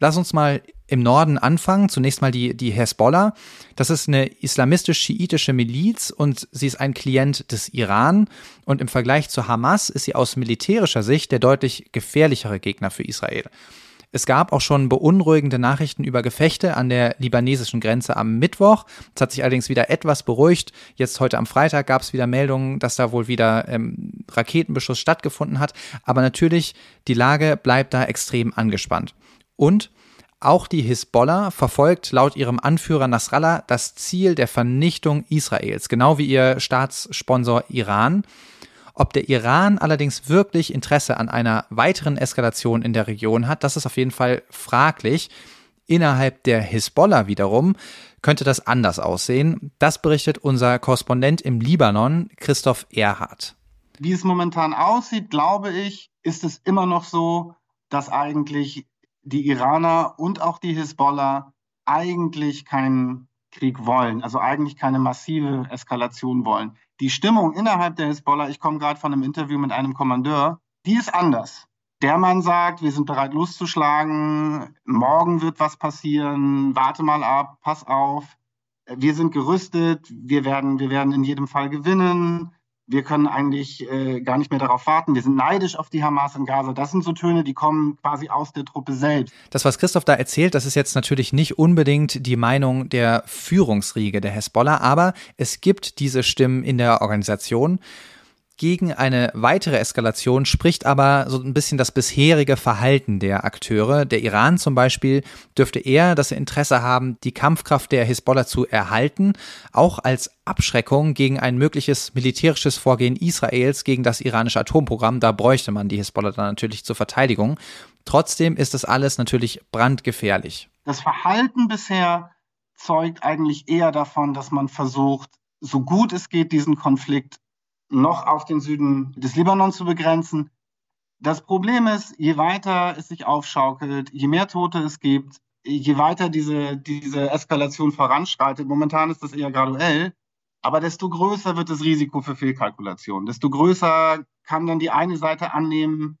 Lass uns mal im Norden anfangen. Zunächst mal die, die Hezbollah. Das ist eine islamistisch-schiitische Miliz und sie ist ein Klient des Iran. Und im Vergleich zu Hamas ist sie aus militärischer Sicht der deutlich gefährlichere Gegner für Israel. Es gab auch schon beunruhigende Nachrichten über Gefechte an der libanesischen Grenze am Mittwoch. Es hat sich allerdings wieder etwas beruhigt. Jetzt heute am Freitag gab es wieder Meldungen, dass da wohl wieder ähm, Raketenbeschuss stattgefunden hat. Aber natürlich, die Lage bleibt da extrem angespannt. Und auch die Hisbollah verfolgt laut ihrem Anführer Nasrallah das Ziel der Vernichtung Israels, genau wie ihr Staatssponsor Iran. Ob der Iran allerdings wirklich Interesse an einer weiteren Eskalation in der Region hat, das ist auf jeden Fall fraglich. Innerhalb der Hisbollah wiederum könnte das anders aussehen. Das berichtet unser Korrespondent im Libanon, Christoph Erhardt. Wie es momentan aussieht, glaube ich, ist es immer noch so, dass eigentlich die Iraner und auch die Hisbollah eigentlich keinen Krieg wollen, also eigentlich keine massive Eskalation wollen. Die Stimmung innerhalb der Hisbollah, ich komme gerade von einem Interview mit einem Kommandeur, die ist anders. Der Mann sagt, wir sind bereit loszuschlagen, morgen wird was passieren, warte mal ab, pass auf, wir sind gerüstet, wir werden, wir werden in jedem Fall gewinnen, wir können eigentlich äh, gar nicht mehr darauf warten. Wir sind neidisch auf die Hamas in Gaza. Das sind so Töne, die kommen quasi aus der Truppe selbst. Das, was Christoph da erzählt, das ist jetzt natürlich nicht unbedingt die Meinung der Führungsriege der Hezbollah, aber es gibt diese Stimmen in der Organisation. Gegen eine weitere Eskalation spricht aber so ein bisschen das bisherige Verhalten der Akteure. Der Iran zum Beispiel dürfte eher das Interesse haben, die Kampfkraft der Hisbollah zu erhalten, auch als Abschreckung gegen ein mögliches militärisches Vorgehen Israels gegen das iranische Atomprogramm. Da bräuchte man die Hisbollah dann natürlich zur Verteidigung. Trotzdem ist das alles natürlich brandgefährlich. Das Verhalten bisher zeugt eigentlich eher davon, dass man versucht, so gut es geht, diesen Konflikt noch auf den Süden des Libanon zu begrenzen. Das Problem ist, je weiter es sich aufschaukelt, je mehr Tote es gibt, je weiter diese, diese Eskalation voranschreitet, momentan ist das eher graduell, aber desto größer wird das Risiko für Fehlkalkulation. Desto größer kann dann die eine Seite annehmen,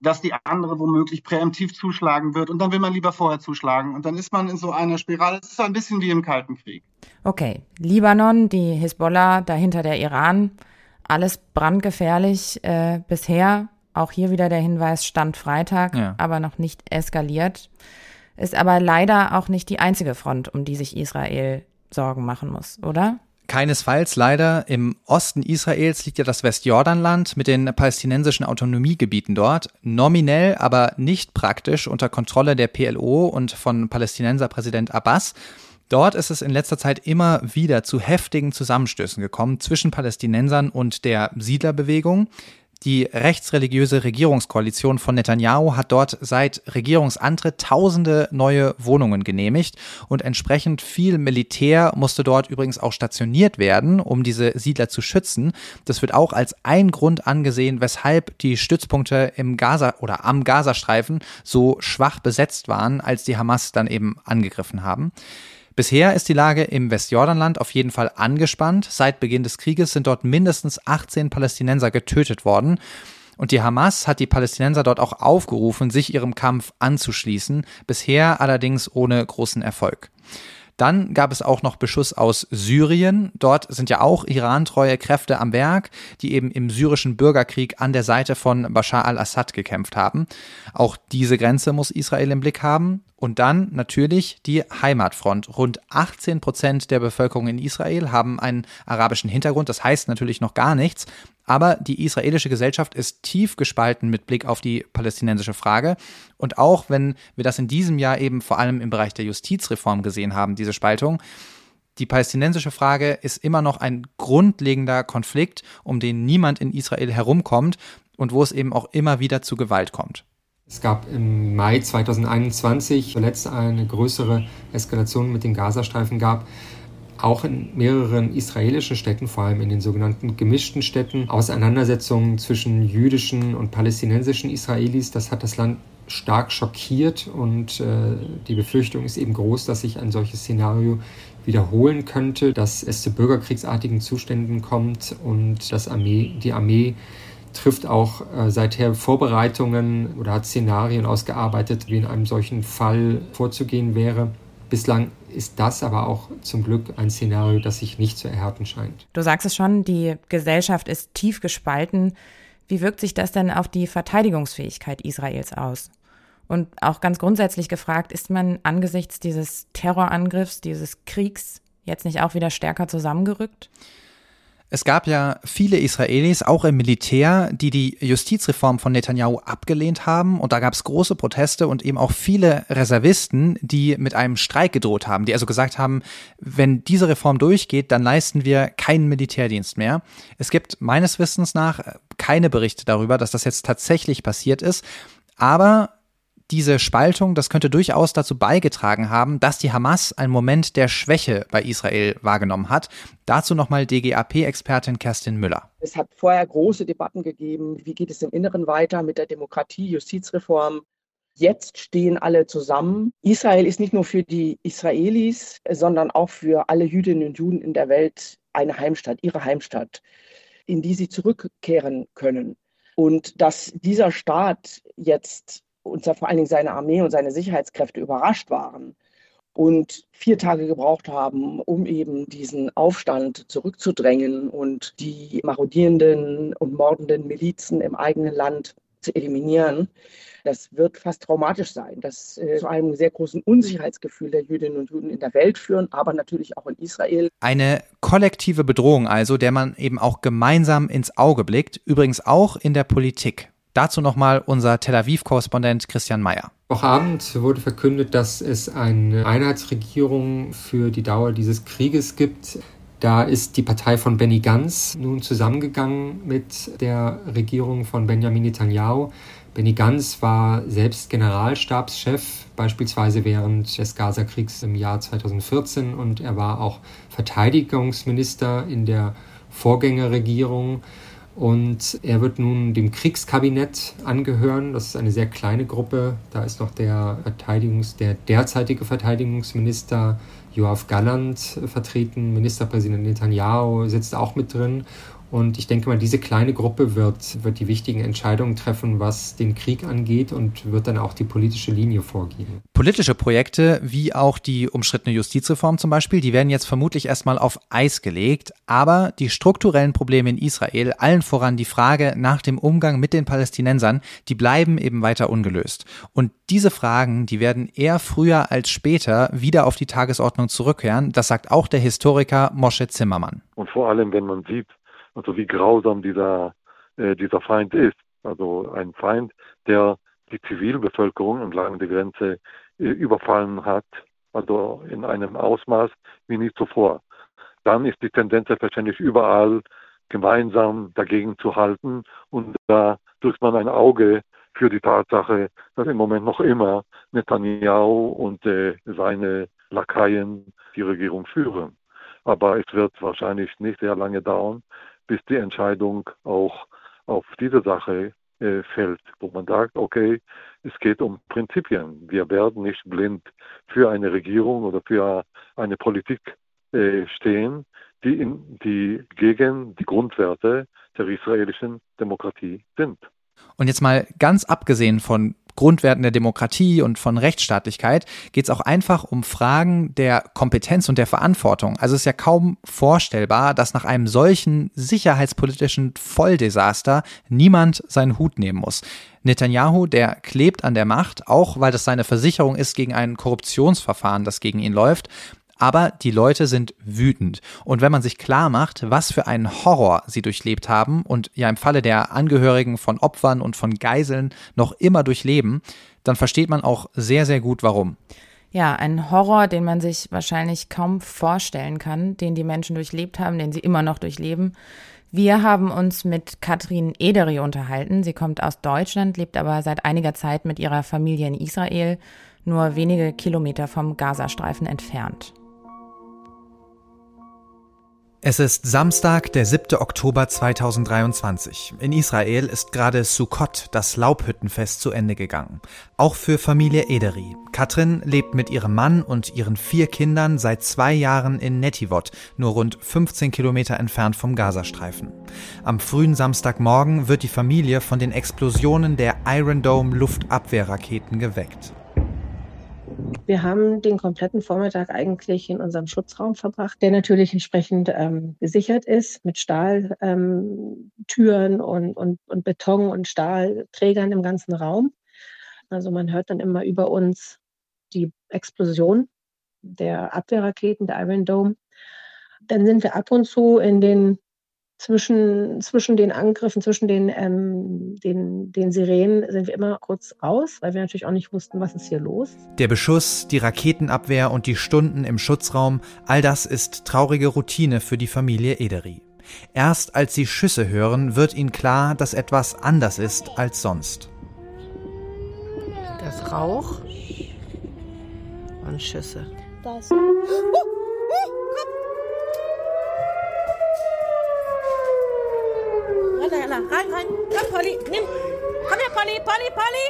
dass die andere womöglich präemptiv zuschlagen wird und dann will man lieber vorher zuschlagen und dann ist man in so einer Spirale. Es ist ein bisschen wie im Kalten Krieg. Okay, Libanon, die Hisbollah, dahinter der Iran, alles brandgefährlich äh, bisher. Auch hier wieder der Hinweis, Stand Freitag, ja. aber noch nicht eskaliert. Ist aber leider auch nicht die einzige Front, um die sich Israel Sorgen machen muss, oder? Keinesfalls leider. Im Osten Israels liegt ja das Westjordanland mit den palästinensischen Autonomiegebieten dort, nominell, aber nicht praktisch unter Kontrolle der PLO und von Palästinenserpräsident Abbas. Dort ist es in letzter Zeit immer wieder zu heftigen Zusammenstößen gekommen zwischen Palästinensern und der Siedlerbewegung. Die rechtsreligiöse Regierungskoalition von Netanyahu hat dort seit Regierungsantritt tausende neue Wohnungen genehmigt und entsprechend viel Militär musste dort übrigens auch stationiert werden, um diese Siedler zu schützen. Das wird auch als ein Grund angesehen, weshalb die Stützpunkte im Gaza oder am Gazastreifen so schwach besetzt waren, als die Hamas dann eben angegriffen haben. Bisher ist die Lage im Westjordanland auf jeden Fall angespannt. Seit Beginn des Krieges sind dort mindestens 18 Palästinenser getötet worden. Und die Hamas hat die Palästinenser dort auch aufgerufen, sich ihrem Kampf anzuschließen, bisher allerdings ohne großen Erfolg. Dann gab es auch noch Beschuss aus Syrien. Dort sind ja auch irantreue Kräfte am Werk, die eben im syrischen Bürgerkrieg an der Seite von Bashar al-Assad gekämpft haben. Auch diese Grenze muss Israel im Blick haben. Und dann natürlich die Heimatfront. Rund 18 Prozent der Bevölkerung in Israel haben einen arabischen Hintergrund. Das heißt natürlich noch gar nichts. Aber die israelische Gesellschaft ist tief gespalten mit Blick auf die palästinensische Frage. Und auch wenn wir das in diesem Jahr eben vor allem im Bereich der Justizreform gesehen haben, diese Spaltung, die palästinensische Frage ist immer noch ein grundlegender Konflikt, um den niemand in Israel herumkommt und wo es eben auch immer wieder zu Gewalt kommt. Es gab im Mai 2021 zuletzt eine größere Eskalation mit den Gazastreifen gab auch in mehreren israelischen Städten, vor allem in den sogenannten gemischten Städten, Auseinandersetzungen zwischen jüdischen und palästinensischen Israelis. Das hat das Land stark schockiert und äh, die Befürchtung ist eben groß, dass sich ein solches Szenario wiederholen könnte, dass es zu bürgerkriegsartigen Zuständen kommt und dass Armee, die Armee trifft auch äh, seither Vorbereitungen oder hat Szenarien ausgearbeitet, wie in einem solchen Fall vorzugehen wäre. Bislang ist das aber auch zum Glück ein Szenario, das sich nicht zu erhärten scheint. Du sagst es schon, die Gesellschaft ist tief gespalten. Wie wirkt sich das denn auf die Verteidigungsfähigkeit Israels aus? Und auch ganz grundsätzlich gefragt, ist man angesichts dieses Terrorangriffs, dieses Kriegs jetzt nicht auch wieder stärker zusammengerückt? Es gab ja viele Israelis, auch im Militär, die die Justizreform von Netanyahu abgelehnt haben. Und da gab es große Proteste und eben auch viele Reservisten, die mit einem Streik gedroht haben, die also gesagt haben, wenn diese Reform durchgeht, dann leisten wir keinen Militärdienst mehr. Es gibt meines Wissens nach keine Berichte darüber, dass das jetzt tatsächlich passiert ist. Aber diese Spaltung, das könnte durchaus dazu beigetragen haben, dass die Hamas einen Moment der Schwäche bei Israel wahrgenommen hat. Dazu nochmal DGAP-Expertin Kerstin Müller. Es hat vorher große Debatten gegeben, wie geht es im Inneren weiter mit der Demokratie, Justizreform. Jetzt stehen alle zusammen. Israel ist nicht nur für die Israelis, sondern auch für alle Jüdinnen und Juden in der Welt eine Heimstatt, ihre Heimstatt, in die sie zurückkehren können. Und dass dieser Staat jetzt und vor allen Dingen seine Armee und seine Sicherheitskräfte überrascht waren und vier Tage gebraucht haben, um eben diesen Aufstand zurückzudrängen und die marodierenden und mordenden Milizen im eigenen Land zu eliminieren. Das wird fast traumatisch sein. Das äh, zu einem sehr großen Unsicherheitsgefühl der Jüdinnen und Juden in der Welt führen, aber natürlich auch in Israel. Eine kollektive Bedrohung also, der man eben auch gemeinsam ins Auge blickt, übrigens auch in der Politik. Dazu nochmal unser Tel Aviv-Korrespondent Christian Mayer. Auch Abend wurde verkündet, dass es eine Einheitsregierung für die Dauer dieses Krieges gibt. Da ist die Partei von Benny Gantz nun zusammengegangen mit der Regierung von Benjamin Netanyahu. Benny Gantz war selbst Generalstabschef, beispielsweise während des Gazakriegs im Jahr 2014 und er war auch Verteidigungsminister in der Vorgängerregierung. Und er wird nun dem Kriegskabinett angehören. Das ist eine sehr kleine Gruppe. Da ist noch der Verteidigungs-, der derzeitige Verteidigungsminister Joachim Galland vertreten. Ministerpräsident Netanyahu sitzt auch mit drin. Und ich denke mal, diese kleine Gruppe wird, wird die wichtigen Entscheidungen treffen, was den Krieg angeht und wird dann auch die politische Linie vorgeben. Politische Projekte, wie auch die umstrittene Justizreform zum Beispiel, die werden jetzt vermutlich erstmal auf Eis gelegt. Aber die strukturellen Probleme in Israel, allen voran die Frage nach dem Umgang mit den Palästinensern, die bleiben eben weiter ungelöst. Und diese Fragen, die werden eher früher als später wieder auf die Tagesordnung zurückkehren. Das sagt auch der Historiker Moshe Zimmermann. Und vor allem, wenn man sieht, also wie grausam dieser, äh, dieser Feind ist. Also ein Feind, der die Zivilbevölkerung entlang der Grenze äh, überfallen hat, also in einem Ausmaß wie nie zuvor. Dann ist die Tendenz selbstverständlich überall gemeinsam dagegen zu halten und da drückt man ein Auge für die Tatsache, dass im Moment noch immer Netanyahu und äh, seine Lakaien die Regierung führen. Aber es wird wahrscheinlich nicht sehr lange dauern, bis die Entscheidung auch auf diese Sache äh, fällt, wo man sagt, okay, es geht um Prinzipien. Wir werden nicht blind für eine Regierung oder für eine Politik äh, stehen, die, in, die gegen die Grundwerte der israelischen Demokratie sind. Und jetzt mal ganz abgesehen von Grundwerten der Demokratie und von Rechtsstaatlichkeit geht es auch einfach um Fragen der Kompetenz und der Verantwortung. Also es ist ja kaum vorstellbar, dass nach einem solchen sicherheitspolitischen Volldesaster niemand seinen Hut nehmen muss. Netanyahu, der klebt an der Macht, auch weil das seine Versicherung ist gegen ein Korruptionsverfahren, das gegen ihn läuft aber die Leute sind wütend. Und wenn man sich klar macht, was für einen Horror sie durchlebt haben und ja im Falle der Angehörigen von Opfern und von Geiseln noch immer durchleben, dann versteht man auch sehr, sehr gut, warum. Ja, ein Horror, den man sich wahrscheinlich kaum vorstellen kann, den die Menschen durchlebt haben, den sie immer noch durchleben. Wir haben uns mit Katrin Ederi unterhalten. Sie kommt aus Deutschland, lebt aber seit einiger Zeit mit ihrer Familie in Israel, nur wenige Kilometer vom Gazastreifen entfernt. Es ist Samstag, der 7. Oktober 2023. In Israel ist gerade Sukkot, das Laubhüttenfest, zu Ende gegangen. Auch für Familie Ederi. Katrin lebt mit ihrem Mann und ihren vier Kindern seit zwei Jahren in Netivot, nur rund 15 Kilometer entfernt vom Gazastreifen. Am frühen Samstagmorgen wird die Familie von den Explosionen der Iron Dome Luftabwehrraketen geweckt. Wir haben den kompletten Vormittag eigentlich in unserem Schutzraum verbracht, der natürlich entsprechend ähm, gesichert ist mit Stahltüren ähm, und, und, und Beton und Stahlträgern im ganzen Raum. Also man hört dann immer über uns die Explosion der Abwehrraketen, der Iron Dome. Dann sind wir ab und zu in den zwischen, zwischen den Angriffen, zwischen den, ähm, den, den Sirenen sind wir immer kurz raus, weil wir natürlich auch nicht wussten, was ist hier los. Der Beschuss, die Raketenabwehr und die Stunden im Schutzraum, all das ist traurige Routine für die Familie Ederi. Erst als sie Schüsse hören, wird ihnen klar, dass etwas anders ist als sonst. Das Rauch und Schüsse. Das. Anna, rein, rein. Komm, Polly, nimm. Komm her, Polly, Polly, Polly.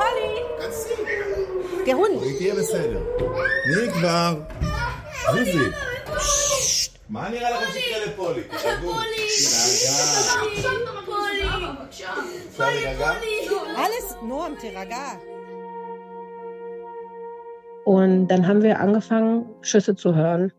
Polly. Der Hund. תהיה בסדר. תני כבר. זוזי. מה נראה לכם שיקרה לפולי? תירגעו. תירגע. Alles nur am Tiraga. Und dann haben wir angefangen, Schüsse zu hören.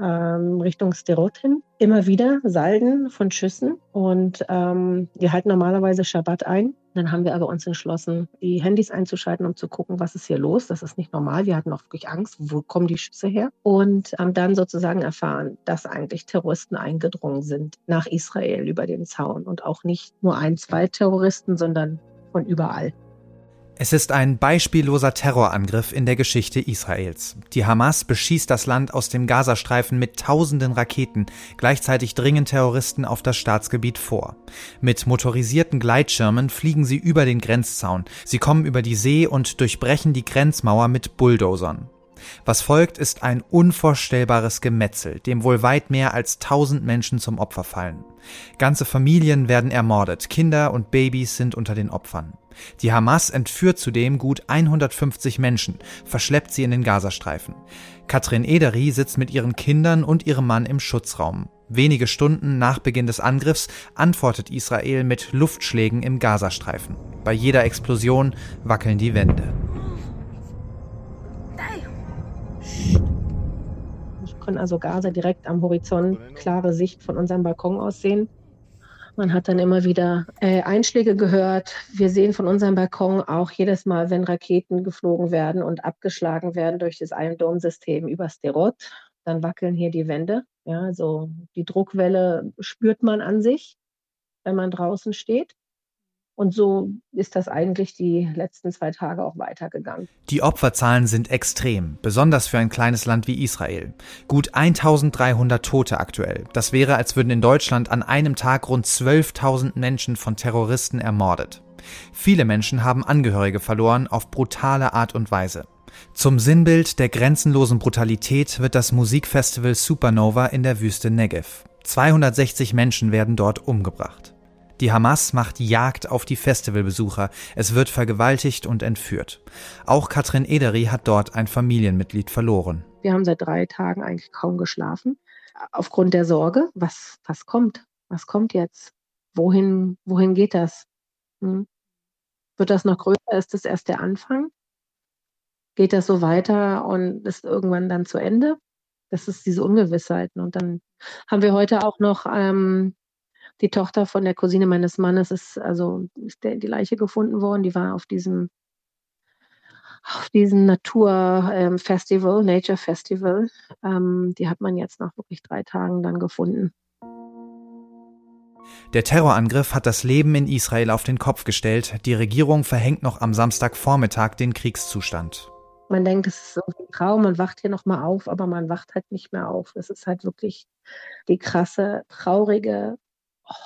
ähm, Richtung Sterot hin. Immer wieder Salden von Schüssen und ähm, die halten normalerweise Schabbat ein. Dann haben wir aber uns entschlossen, die Handys einzuschalten, um zu gucken, was ist hier los. Das ist nicht normal. Wir hatten auch wirklich Angst, wo kommen die Schüsse her? Und haben dann sozusagen erfahren, dass eigentlich Terroristen eingedrungen sind nach Israel über den Zaun und auch nicht nur ein, zwei Terroristen, sondern von überall. Es ist ein beispielloser Terrorangriff in der Geschichte Israels. Die Hamas beschießt das Land aus dem Gazastreifen mit tausenden Raketen, gleichzeitig dringen Terroristen auf das Staatsgebiet vor. Mit motorisierten Gleitschirmen fliegen sie über den Grenzzaun, sie kommen über die See und durchbrechen die Grenzmauer mit Bulldozern. Was folgt, ist ein unvorstellbares Gemetzel, dem wohl weit mehr als tausend Menschen zum Opfer fallen. Ganze Familien werden ermordet, Kinder und Babys sind unter den Opfern. Die Hamas entführt zudem gut 150 Menschen, verschleppt sie in den Gazastreifen. Katrin Ederi sitzt mit ihren Kindern und ihrem Mann im Schutzraum. Wenige Stunden nach Beginn des Angriffs antwortet Israel mit Luftschlägen im Gazastreifen. Bei jeder Explosion wackeln die Wände. Ich konnte also Gaza direkt am Horizont klare Sicht von unserem Balkon aus sehen. Man hat dann immer wieder äh, Einschläge gehört. Wir sehen von unserem Balkon auch jedes Mal, wenn Raketen geflogen werden und abgeschlagen werden durch das Iron Dome System über Sterot, dann wackeln hier die Wände. Ja, also die Druckwelle spürt man an sich, wenn man draußen steht. Und so ist das eigentlich die letzten zwei Tage auch weitergegangen. Die Opferzahlen sind extrem, besonders für ein kleines Land wie Israel. Gut 1300 Tote aktuell. Das wäre, als würden in Deutschland an einem Tag rund 12.000 Menschen von Terroristen ermordet. Viele Menschen haben Angehörige verloren auf brutale Art und Weise. Zum Sinnbild der grenzenlosen Brutalität wird das Musikfestival Supernova in der Wüste Negev. 260 Menschen werden dort umgebracht. Die Hamas macht Jagd auf die Festivalbesucher. Es wird vergewaltigt und entführt. Auch Katrin Ederi hat dort ein Familienmitglied verloren. Wir haben seit drei Tagen eigentlich kaum geschlafen. Aufgrund der Sorge, was, was kommt? Was kommt jetzt? Wohin, wohin geht das? Hm? Wird das noch größer? Ist das erst der Anfang? Geht das so weiter und ist irgendwann dann zu Ende? Das ist diese Ungewissheiten. Und dann haben wir heute auch noch ähm, die Tochter von der Cousine meines Mannes ist also ist der, die Leiche gefunden worden. Die war auf diesem auf diesem Naturfestival, ähm, Nature Festival. Ähm, die hat man jetzt nach wirklich drei Tagen dann gefunden. Der Terrorangriff hat das Leben in Israel auf den Kopf gestellt. Die Regierung verhängt noch am Samstagvormittag den Kriegszustand. Man denkt, es ist so ein Traum, man wacht hier nochmal auf, aber man wacht halt nicht mehr auf. Es ist halt wirklich die krasse, traurige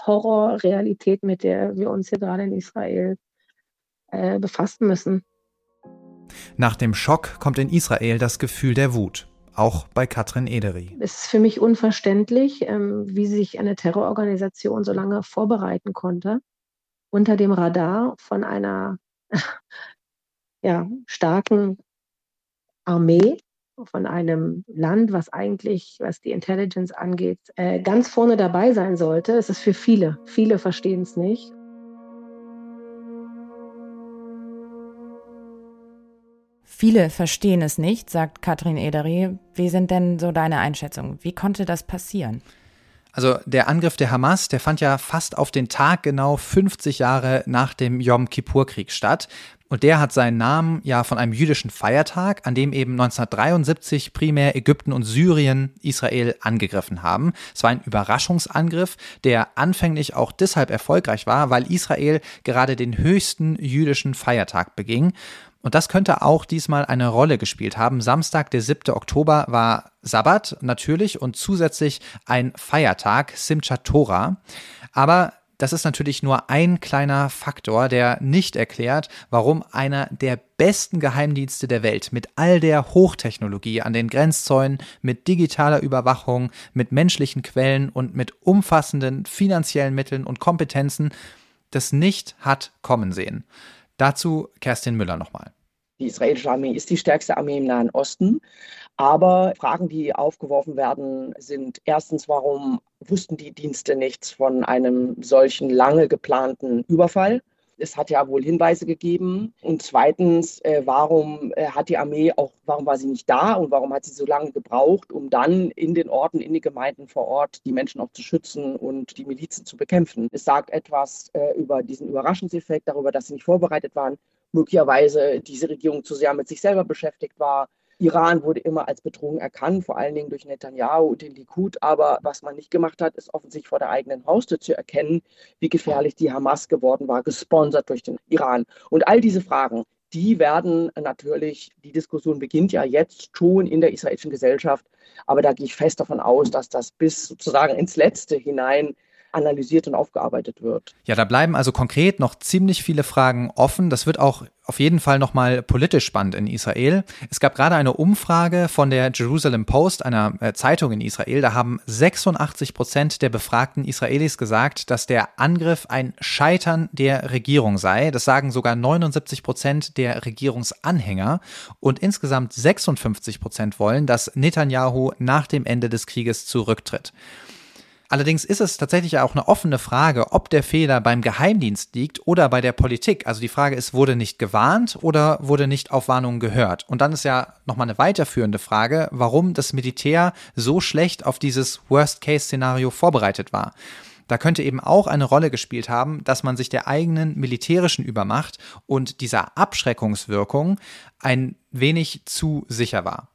Horrorrealität, mit der wir uns hier gerade in Israel äh, befassen müssen. Nach dem Schock kommt in Israel das Gefühl der Wut, auch bei Katrin Ederi. Es ist für mich unverständlich, ähm, wie sich eine Terrororganisation so lange vorbereiten konnte, unter dem Radar von einer ja, starken Armee von einem Land, was eigentlich, was die Intelligence angeht, äh, ganz vorne dabei sein sollte. Es ist für viele. Viele verstehen es nicht. Viele verstehen es nicht, sagt Katrin Ederi. Wie sind denn so deine Einschätzungen? Wie konnte das passieren? Also der Angriff der Hamas, der fand ja fast auf den Tag genau 50 Jahre nach dem Yom Kippur-Krieg statt. Und der hat seinen Namen ja von einem jüdischen Feiertag, an dem eben 1973 primär Ägypten und Syrien Israel angegriffen haben. Es war ein Überraschungsangriff, der anfänglich auch deshalb erfolgreich war, weil Israel gerade den höchsten jüdischen Feiertag beging. Und das könnte auch diesmal eine Rolle gespielt haben. Samstag, der 7. Oktober, war Sabbat natürlich und zusätzlich ein Feiertag, Simchat Torah. Aber das ist natürlich nur ein kleiner Faktor, der nicht erklärt, warum einer der besten Geheimdienste der Welt mit all der Hochtechnologie an den Grenzzäunen, mit digitaler Überwachung, mit menschlichen Quellen und mit umfassenden finanziellen Mitteln und Kompetenzen das nicht hat kommen sehen. Dazu Kerstin Müller nochmal. Die israelische Armee ist die stärkste Armee im Nahen Osten. Aber Fragen, die aufgeworfen werden, sind erstens, warum wussten die Dienste nichts von einem solchen lange geplanten Überfall? Es hat ja wohl Hinweise gegeben. Und zweitens, äh, warum äh, hat die Armee auch, warum war sie nicht da und warum hat sie so lange gebraucht, um dann in den Orten, in den Gemeinden vor Ort die Menschen auch zu schützen und die Milizen zu bekämpfen? Es sagt etwas äh, über diesen Überraschungseffekt, darüber, dass sie nicht vorbereitet waren, möglicherweise diese Regierung zu sehr mit sich selber beschäftigt war Iran wurde immer als Bedrohung erkannt, vor allen Dingen durch Netanyahu und den Likud. Aber was man nicht gemacht hat, ist offensichtlich vor der eigenen Haustür zu erkennen, wie gefährlich die Hamas geworden war, gesponsert durch den Iran. Und all diese Fragen, die werden natürlich, die Diskussion beginnt ja jetzt schon in der israelischen Gesellschaft, aber da gehe ich fest davon aus, dass das bis sozusagen ins Letzte hinein analysiert und aufgearbeitet wird. Ja, da bleiben also konkret noch ziemlich viele Fragen offen. Das wird auch auf jeden Fall nochmal politisch spannend in Israel. Es gab gerade eine Umfrage von der Jerusalem Post, einer äh, Zeitung in Israel. Da haben 86 Prozent der befragten Israelis gesagt, dass der Angriff ein Scheitern der Regierung sei. Das sagen sogar 79 Prozent der Regierungsanhänger. Und insgesamt 56 Prozent wollen, dass Netanyahu nach dem Ende des Krieges zurücktritt. Allerdings ist es tatsächlich auch eine offene Frage, ob der Fehler beim Geheimdienst liegt oder bei der Politik. Also die Frage ist, wurde nicht gewarnt oder wurde nicht auf Warnungen gehört? Und dann ist ja nochmal eine weiterführende Frage, warum das Militär so schlecht auf dieses Worst-Case-Szenario vorbereitet war. Da könnte eben auch eine Rolle gespielt haben, dass man sich der eigenen militärischen Übermacht und dieser Abschreckungswirkung ein wenig zu sicher war.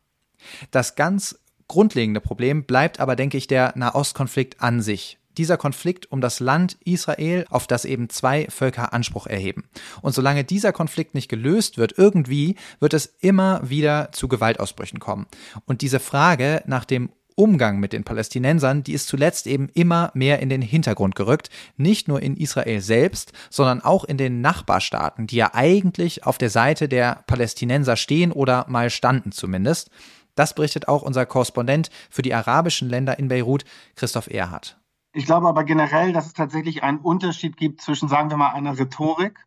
Das ganz grundlegende Problem bleibt aber, denke ich, der Nahostkonflikt an sich. Dieser Konflikt um das Land Israel, auf das eben zwei Völker Anspruch erheben. Und solange dieser Konflikt nicht gelöst wird, irgendwie wird es immer wieder zu Gewaltausbrüchen kommen. Und diese Frage nach dem Umgang mit den Palästinensern, die ist zuletzt eben immer mehr in den Hintergrund gerückt, nicht nur in Israel selbst, sondern auch in den Nachbarstaaten, die ja eigentlich auf der Seite der Palästinenser stehen oder mal standen zumindest. Das berichtet auch unser Korrespondent für die arabischen Länder in Beirut, Christoph Erhardt. Ich glaube aber generell, dass es tatsächlich einen Unterschied gibt zwischen, sagen wir mal, einer Rhetorik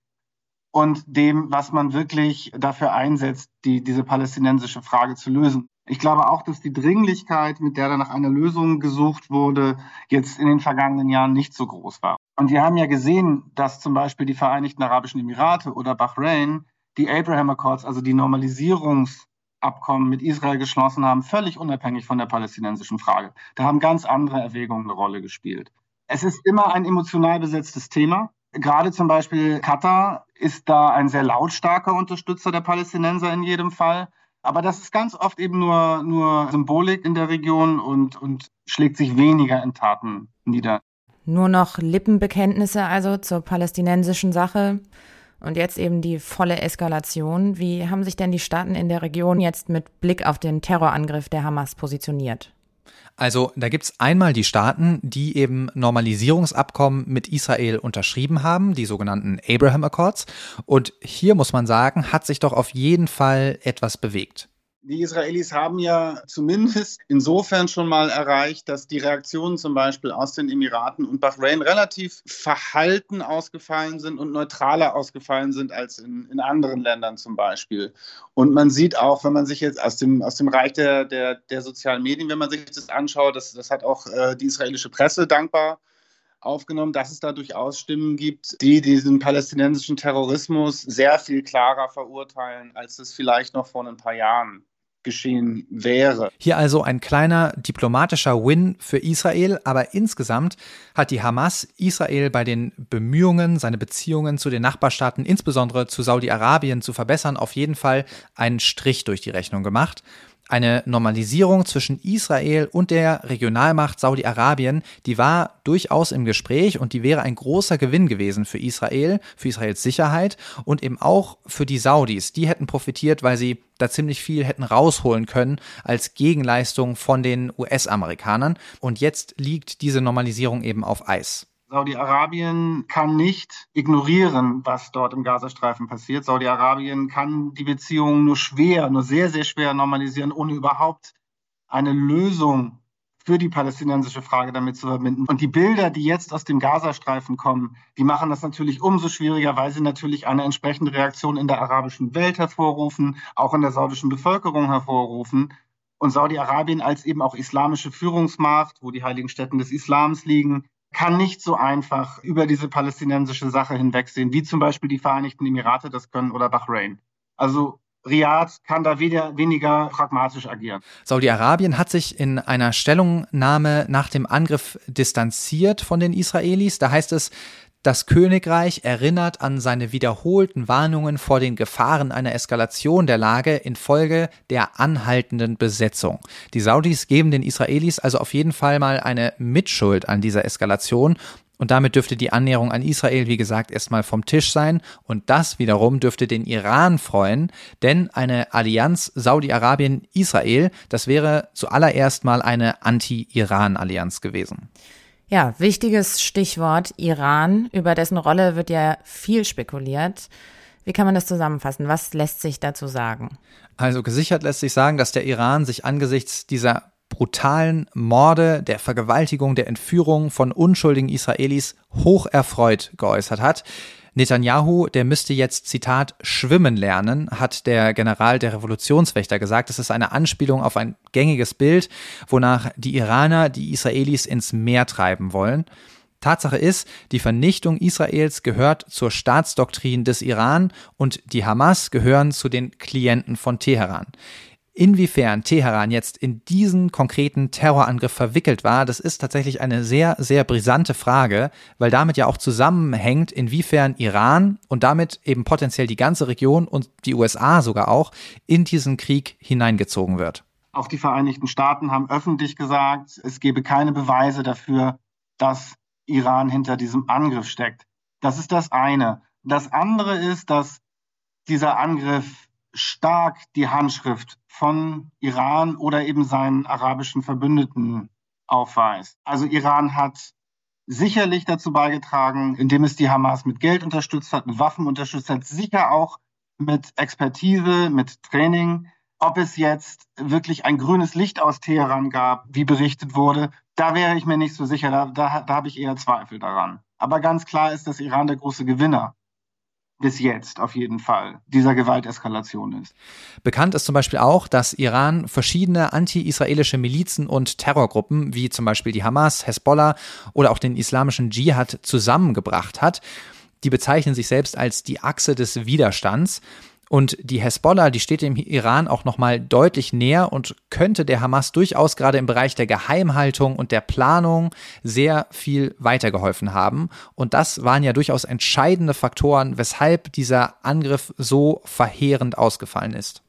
und dem, was man wirklich dafür einsetzt, die, diese palästinensische Frage zu lösen. Ich glaube auch, dass die Dringlichkeit, mit der da nach einer Lösung gesucht wurde, jetzt in den vergangenen Jahren nicht so groß war. Und wir haben ja gesehen, dass zum Beispiel die Vereinigten Arabischen Emirate oder Bahrain die Abraham Accords, also die Normalisierungs- Abkommen mit Israel geschlossen haben, völlig unabhängig von der palästinensischen Frage. Da haben ganz andere Erwägungen eine Rolle gespielt. Es ist immer ein emotional besetztes Thema. Gerade zum Beispiel Katar ist da ein sehr lautstarker Unterstützer der Palästinenser in jedem Fall. Aber das ist ganz oft eben nur, nur Symbolik in der Region und, und schlägt sich weniger in Taten nieder. Nur noch Lippenbekenntnisse also zur palästinensischen Sache. Und jetzt eben die volle Eskalation. Wie haben sich denn die Staaten in der Region jetzt mit Blick auf den Terrorangriff der Hamas positioniert? Also da gibt's einmal die Staaten, die eben Normalisierungsabkommen mit Israel unterschrieben haben, die sogenannten Abraham Accords. Und hier muss man sagen, hat sich doch auf jeden Fall etwas bewegt. Die Israelis haben ja zumindest insofern schon mal erreicht, dass die Reaktionen zum Beispiel aus den Emiraten und Bahrain relativ verhalten ausgefallen sind und neutraler ausgefallen sind als in, in anderen Ländern zum Beispiel. Und man sieht auch, wenn man sich jetzt aus dem, aus dem Reich der, der, der sozialen Medien, wenn man sich das anschaut, das, das hat auch äh, die israelische Presse dankbar aufgenommen, dass es da durchaus Stimmen gibt, die diesen palästinensischen Terrorismus sehr viel klarer verurteilen, als es vielleicht noch vor ein paar Jahren geschehen wäre. Hier also ein kleiner diplomatischer Win für Israel, aber insgesamt hat die Hamas Israel bei den Bemühungen, seine Beziehungen zu den Nachbarstaaten, insbesondere zu Saudi-Arabien, zu verbessern, auf jeden Fall einen Strich durch die Rechnung gemacht. Eine Normalisierung zwischen Israel und der Regionalmacht Saudi-Arabien, die war durchaus im Gespräch und die wäre ein großer Gewinn gewesen für Israel, für Israels Sicherheit und eben auch für die Saudis. Die hätten profitiert, weil sie da ziemlich viel hätten rausholen können als Gegenleistung von den US-Amerikanern. Und jetzt liegt diese Normalisierung eben auf Eis. Saudi-Arabien kann nicht ignorieren, was dort im Gazastreifen passiert. Saudi-Arabien kann die Beziehungen nur schwer, nur sehr, sehr schwer normalisieren, ohne überhaupt eine Lösung für die palästinensische Frage damit zu verbinden. Und die Bilder, die jetzt aus dem Gazastreifen kommen, die machen das natürlich umso schwieriger, weil sie natürlich eine entsprechende Reaktion in der arabischen Welt hervorrufen, auch in der saudischen Bevölkerung hervorrufen. Und Saudi-Arabien als eben auch islamische Führungsmacht, wo die heiligen Stätten des Islams liegen, kann nicht so einfach über diese palästinensische Sache hinwegsehen, wie zum Beispiel die Vereinigten Emirate das können oder Bahrain. Also Riyadh kann da weniger, weniger pragmatisch agieren. Saudi-Arabien hat sich in einer Stellungnahme nach dem Angriff distanziert von den Israelis. Da heißt es, das Königreich erinnert an seine wiederholten Warnungen vor den Gefahren einer Eskalation der Lage infolge der anhaltenden Besetzung. Die Saudis geben den Israelis also auf jeden Fall mal eine Mitschuld an dieser Eskalation und damit dürfte die Annäherung an Israel, wie gesagt, erstmal vom Tisch sein. Und das wiederum dürfte den Iran freuen, denn eine Allianz Saudi-Arabien-Israel, das wäre zuallererst mal eine Anti-Iran-Allianz gewesen. Ja, wichtiges Stichwort Iran. Über dessen Rolle wird ja viel spekuliert. Wie kann man das zusammenfassen? Was lässt sich dazu sagen? Also gesichert lässt sich sagen, dass der Iran sich angesichts dieser brutalen Morde, der Vergewaltigung, der Entführung von unschuldigen Israelis hoch erfreut geäußert hat. Netanyahu, der müsste jetzt, Zitat, schwimmen lernen, hat der General der Revolutionswächter gesagt. Das ist eine Anspielung auf ein gängiges Bild, wonach die Iraner die Israelis ins Meer treiben wollen. Tatsache ist, die Vernichtung Israels gehört zur Staatsdoktrin des Iran und die Hamas gehören zu den Klienten von Teheran. Inwiefern Teheran jetzt in diesen konkreten Terrorangriff verwickelt war, das ist tatsächlich eine sehr, sehr brisante Frage, weil damit ja auch zusammenhängt, inwiefern Iran und damit eben potenziell die ganze Region und die USA sogar auch in diesen Krieg hineingezogen wird. Auch die Vereinigten Staaten haben öffentlich gesagt, es gebe keine Beweise dafür, dass Iran hinter diesem Angriff steckt. Das ist das eine. Das andere ist, dass dieser Angriff stark die Handschrift von Iran oder eben seinen arabischen Verbündeten aufweist. Also Iran hat sicherlich dazu beigetragen, indem es die Hamas mit Geld unterstützt hat, mit Waffen unterstützt hat, sicher auch mit Expertise, mit Training. Ob es jetzt wirklich ein grünes Licht aus Teheran gab, wie berichtet wurde, da wäre ich mir nicht so sicher. Da, da, da habe ich eher Zweifel daran. Aber ganz klar ist, dass Iran der große Gewinner bis jetzt auf jeden Fall dieser Gewalteskalation ist. Bekannt ist zum Beispiel auch, dass Iran verschiedene anti-israelische Milizen und Terrorgruppen, wie zum Beispiel die Hamas, Hezbollah oder auch den islamischen Dschihad zusammengebracht hat. Die bezeichnen sich selbst als die Achse des Widerstands. Und die Hezbollah, die steht dem Iran auch nochmal deutlich näher und könnte der Hamas durchaus gerade im Bereich der Geheimhaltung und der Planung sehr viel weitergeholfen haben. Und das waren ja durchaus entscheidende Faktoren, weshalb dieser Angriff so verheerend ausgefallen ist.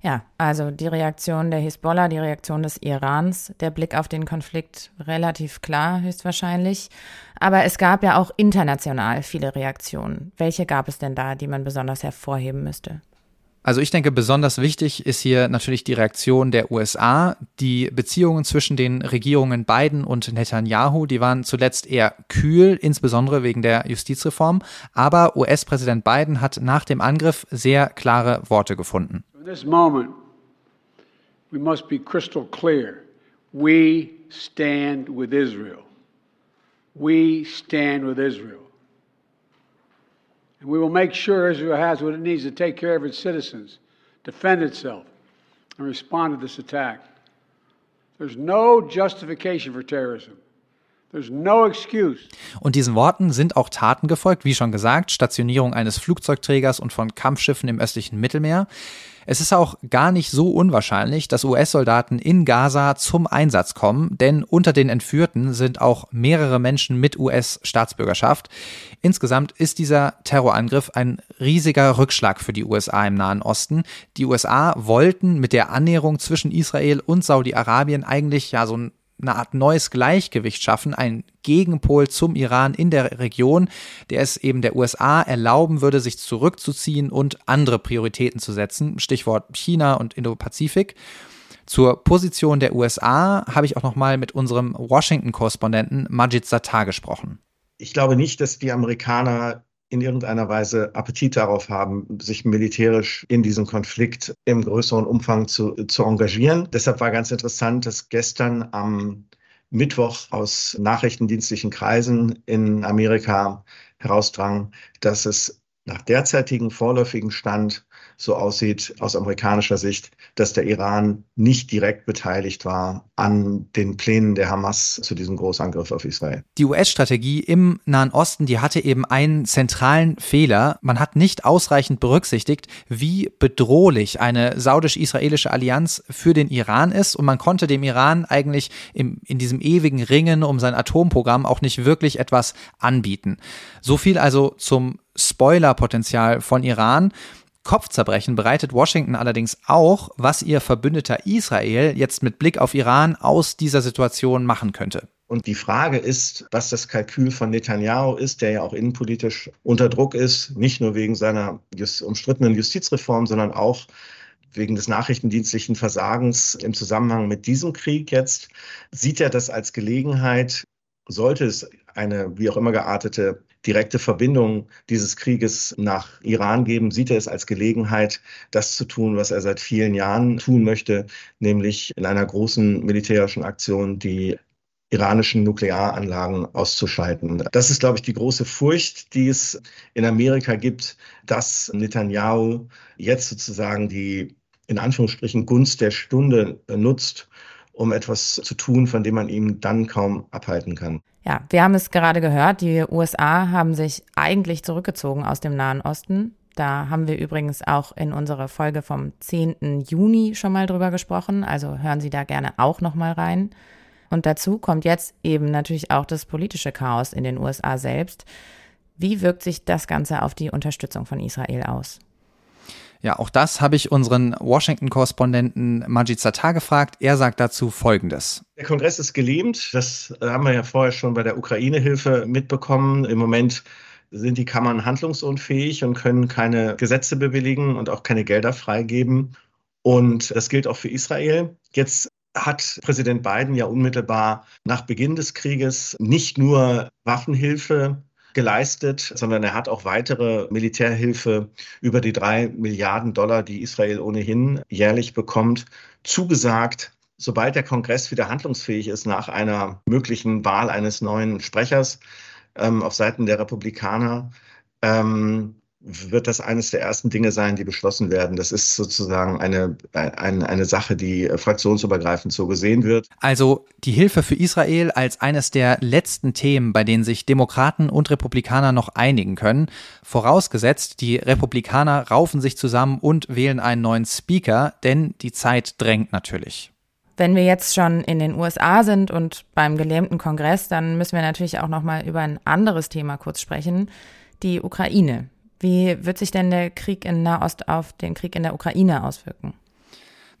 Ja, also die Reaktion der Hisbollah, die Reaktion des Irans, der Blick auf den Konflikt relativ klar, höchstwahrscheinlich. Aber es gab ja auch international viele Reaktionen. Welche gab es denn da, die man besonders hervorheben müsste? Also ich denke, besonders wichtig ist hier natürlich die Reaktion der USA. Die Beziehungen zwischen den Regierungen Biden und Netanyahu, die waren zuletzt eher kühl, insbesondere wegen der Justizreform. Aber US-Präsident Biden hat nach dem Angriff sehr klare Worte gefunden. In this moment, we must be crystal clear. We stand with Israel. We stand with Israel. And we will make sure Israel has what it needs to take care of its citizens, defend itself, and respond to this attack. There's no justification for terrorism. There's no excuse. Und diesen Worten sind auch Taten gefolgt, wie schon gesagt, Stationierung eines Flugzeugträgers und von Kampfschiffen im östlichen Mittelmeer. Es ist auch gar nicht so unwahrscheinlich, dass US-Soldaten in Gaza zum Einsatz kommen, denn unter den Entführten sind auch mehrere Menschen mit US-Staatsbürgerschaft. Insgesamt ist dieser Terrorangriff ein riesiger Rückschlag für die USA im Nahen Osten. Die USA wollten mit der Annäherung zwischen Israel und Saudi-Arabien eigentlich ja so ein eine Art neues Gleichgewicht schaffen, ein Gegenpol zum Iran in der Region, der es eben der USA erlauben würde, sich zurückzuziehen und andere Prioritäten zu setzen. Stichwort China und Indo-Pazifik. Zur Position der USA habe ich auch noch mal mit unserem Washington-Korrespondenten Majid Sattar gesprochen. Ich glaube nicht, dass die Amerikaner in irgendeiner Weise Appetit darauf haben, sich militärisch in diesem Konflikt im größeren Umfang zu, zu engagieren. Deshalb war ganz interessant, dass gestern am Mittwoch aus nachrichtendienstlichen Kreisen in Amerika herausdrang, dass es nach derzeitigem vorläufigen Stand so aussieht aus amerikanischer Sicht, dass der Iran nicht direkt beteiligt war an den Plänen der Hamas zu diesem Großangriff auf Israel. Die US-Strategie im Nahen Osten, die hatte eben einen zentralen Fehler. Man hat nicht ausreichend berücksichtigt, wie bedrohlich eine saudisch-israelische Allianz für den Iran ist und man konnte dem Iran eigentlich im, in diesem ewigen Ringen um sein Atomprogramm auch nicht wirklich etwas anbieten. So viel also zum Spoilerpotenzial von Iran. Kopfzerbrechen bereitet Washington allerdings auch, was ihr Verbündeter Israel jetzt mit Blick auf Iran aus dieser Situation machen könnte. Und die Frage ist, was das Kalkül von Netanyahu ist, der ja auch innenpolitisch unter Druck ist, nicht nur wegen seiner umstrittenen Justizreform, sondern auch wegen des nachrichtendienstlichen Versagens im Zusammenhang mit diesem Krieg jetzt. Sieht er das als Gelegenheit, sollte es eine wie auch immer geartete direkte Verbindung dieses Krieges nach Iran geben, sieht er es als Gelegenheit, das zu tun, was er seit vielen Jahren tun möchte, nämlich in einer großen militärischen Aktion die iranischen Nuklearanlagen auszuschalten. Das ist, glaube ich, die große Furcht, die es in Amerika gibt, dass Netanyahu jetzt sozusagen die in Anführungsstrichen Gunst der Stunde nutzt, um etwas zu tun, von dem man ihn dann kaum abhalten kann. Ja, wir haben es gerade gehört, die USA haben sich eigentlich zurückgezogen aus dem Nahen Osten. Da haben wir übrigens auch in unserer Folge vom 10. Juni schon mal drüber gesprochen, also hören Sie da gerne auch noch mal rein. Und dazu kommt jetzt eben natürlich auch das politische Chaos in den USA selbst. Wie wirkt sich das Ganze auf die Unterstützung von Israel aus? Ja, auch das habe ich unseren Washington-Korrespondenten Majid Sattar gefragt. Er sagt dazu Folgendes. Der Kongress ist gelähmt. Das haben wir ja vorher schon bei der Ukraine-Hilfe mitbekommen. Im Moment sind die Kammern handlungsunfähig und können keine Gesetze bewilligen und auch keine Gelder freigeben. Und das gilt auch für Israel. Jetzt hat Präsident Biden ja unmittelbar nach Beginn des Krieges nicht nur Waffenhilfe geleistet, sondern er hat auch weitere Militärhilfe über die drei Milliarden Dollar, die Israel ohnehin jährlich bekommt, zugesagt. Sobald der Kongress wieder handlungsfähig ist nach einer möglichen Wahl eines neuen Sprechers ähm, auf Seiten der Republikaner, ähm, wird das eines der ersten Dinge sein, die beschlossen werden. Das ist sozusagen eine, eine, eine Sache, die fraktionsübergreifend so gesehen wird. Also die Hilfe für Israel als eines der letzten Themen, bei denen sich Demokraten und Republikaner noch einigen können. Vorausgesetzt, die Republikaner raufen sich zusammen und wählen einen neuen Speaker, denn die Zeit drängt natürlich. Wenn wir jetzt schon in den USA sind und beim gelähmten Kongress, dann müssen wir natürlich auch noch mal über ein anderes Thema kurz sprechen, die Ukraine. Wie wird sich denn der Krieg in Nahost auf den Krieg in der Ukraine auswirken?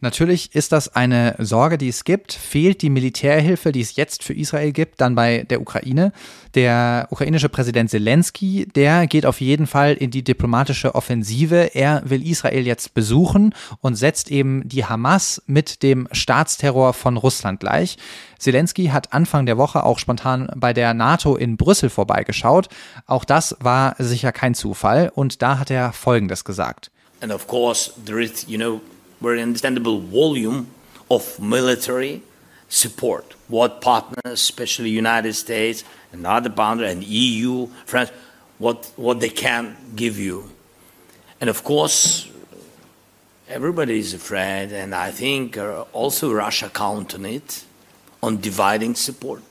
Natürlich ist das eine Sorge, die es gibt. Fehlt die Militärhilfe, die es jetzt für Israel gibt, dann bei der Ukraine. Der ukrainische Präsident Zelensky, der geht auf jeden Fall in die diplomatische Offensive. Er will Israel jetzt besuchen und setzt eben die Hamas mit dem Staatsterror von Russland gleich. Zelensky hat Anfang der Woche auch spontan bei der NATO in Brüssel vorbeigeschaut. Auch das war sicher kein Zufall und da hat er Folgendes gesagt. And of course there is, you know, very understandable volume of military support. What partners, especially United States and other partners and EU, France, what, what they can give you. And of course, everybody is afraid, and I think uh, also Russia count on it, on dividing support.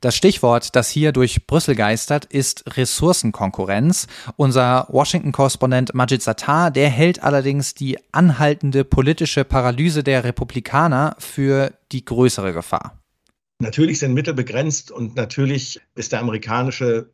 Das Stichwort, das hier durch Brüssel geistert, ist Ressourcenkonkurrenz. Unser Washington-Korrespondent Majid Sattar, der hält allerdings die anhaltende politische Paralyse der Republikaner für die größere Gefahr. Natürlich sind Mittel begrenzt und natürlich ist der amerikanische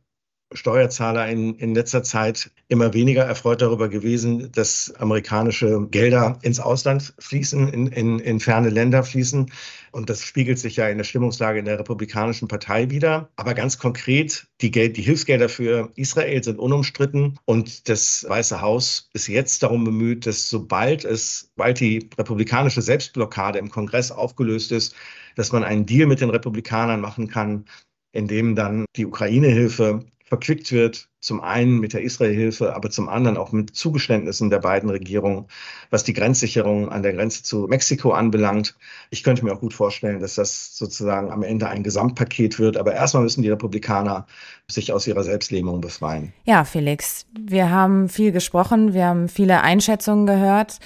Steuerzahler in, in letzter Zeit immer weniger erfreut darüber gewesen, dass amerikanische Gelder ins Ausland fließen, in, in, in ferne Länder fließen. Und das spiegelt sich ja in der Stimmungslage in der Republikanischen Partei wieder. Aber ganz konkret, die, Geld, die Hilfsgelder für Israel sind unumstritten. Und das Weiße Haus ist jetzt darum bemüht, dass sobald es, bald die republikanische Selbstblockade im Kongress aufgelöst ist, dass man einen Deal mit den Republikanern machen kann, in dem dann die Ukraine-Hilfe verquickt wird, zum einen mit der Israel-Hilfe, aber zum anderen auch mit Zugeständnissen der beiden Regierungen, was die Grenzsicherung an der Grenze zu Mexiko anbelangt. Ich könnte mir auch gut vorstellen, dass das sozusagen am Ende ein Gesamtpaket wird. Aber erstmal müssen die Republikaner sich aus ihrer Selbstlähmung befreien. Ja, Felix, wir haben viel gesprochen, wir haben viele Einschätzungen gehört.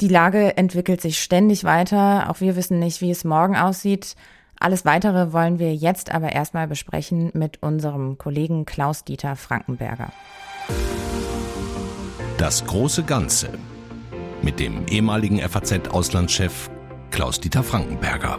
Die Lage entwickelt sich ständig weiter. Auch wir wissen nicht, wie es morgen aussieht. Alles weitere wollen wir jetzt aber erstmal besprechen mit unserem Kollegen Klaus-Dieter Frankenberger. Das große Ganze mit dem ehemaligen FAZ-Auslandschef Klaus-Dieter Frankenberger.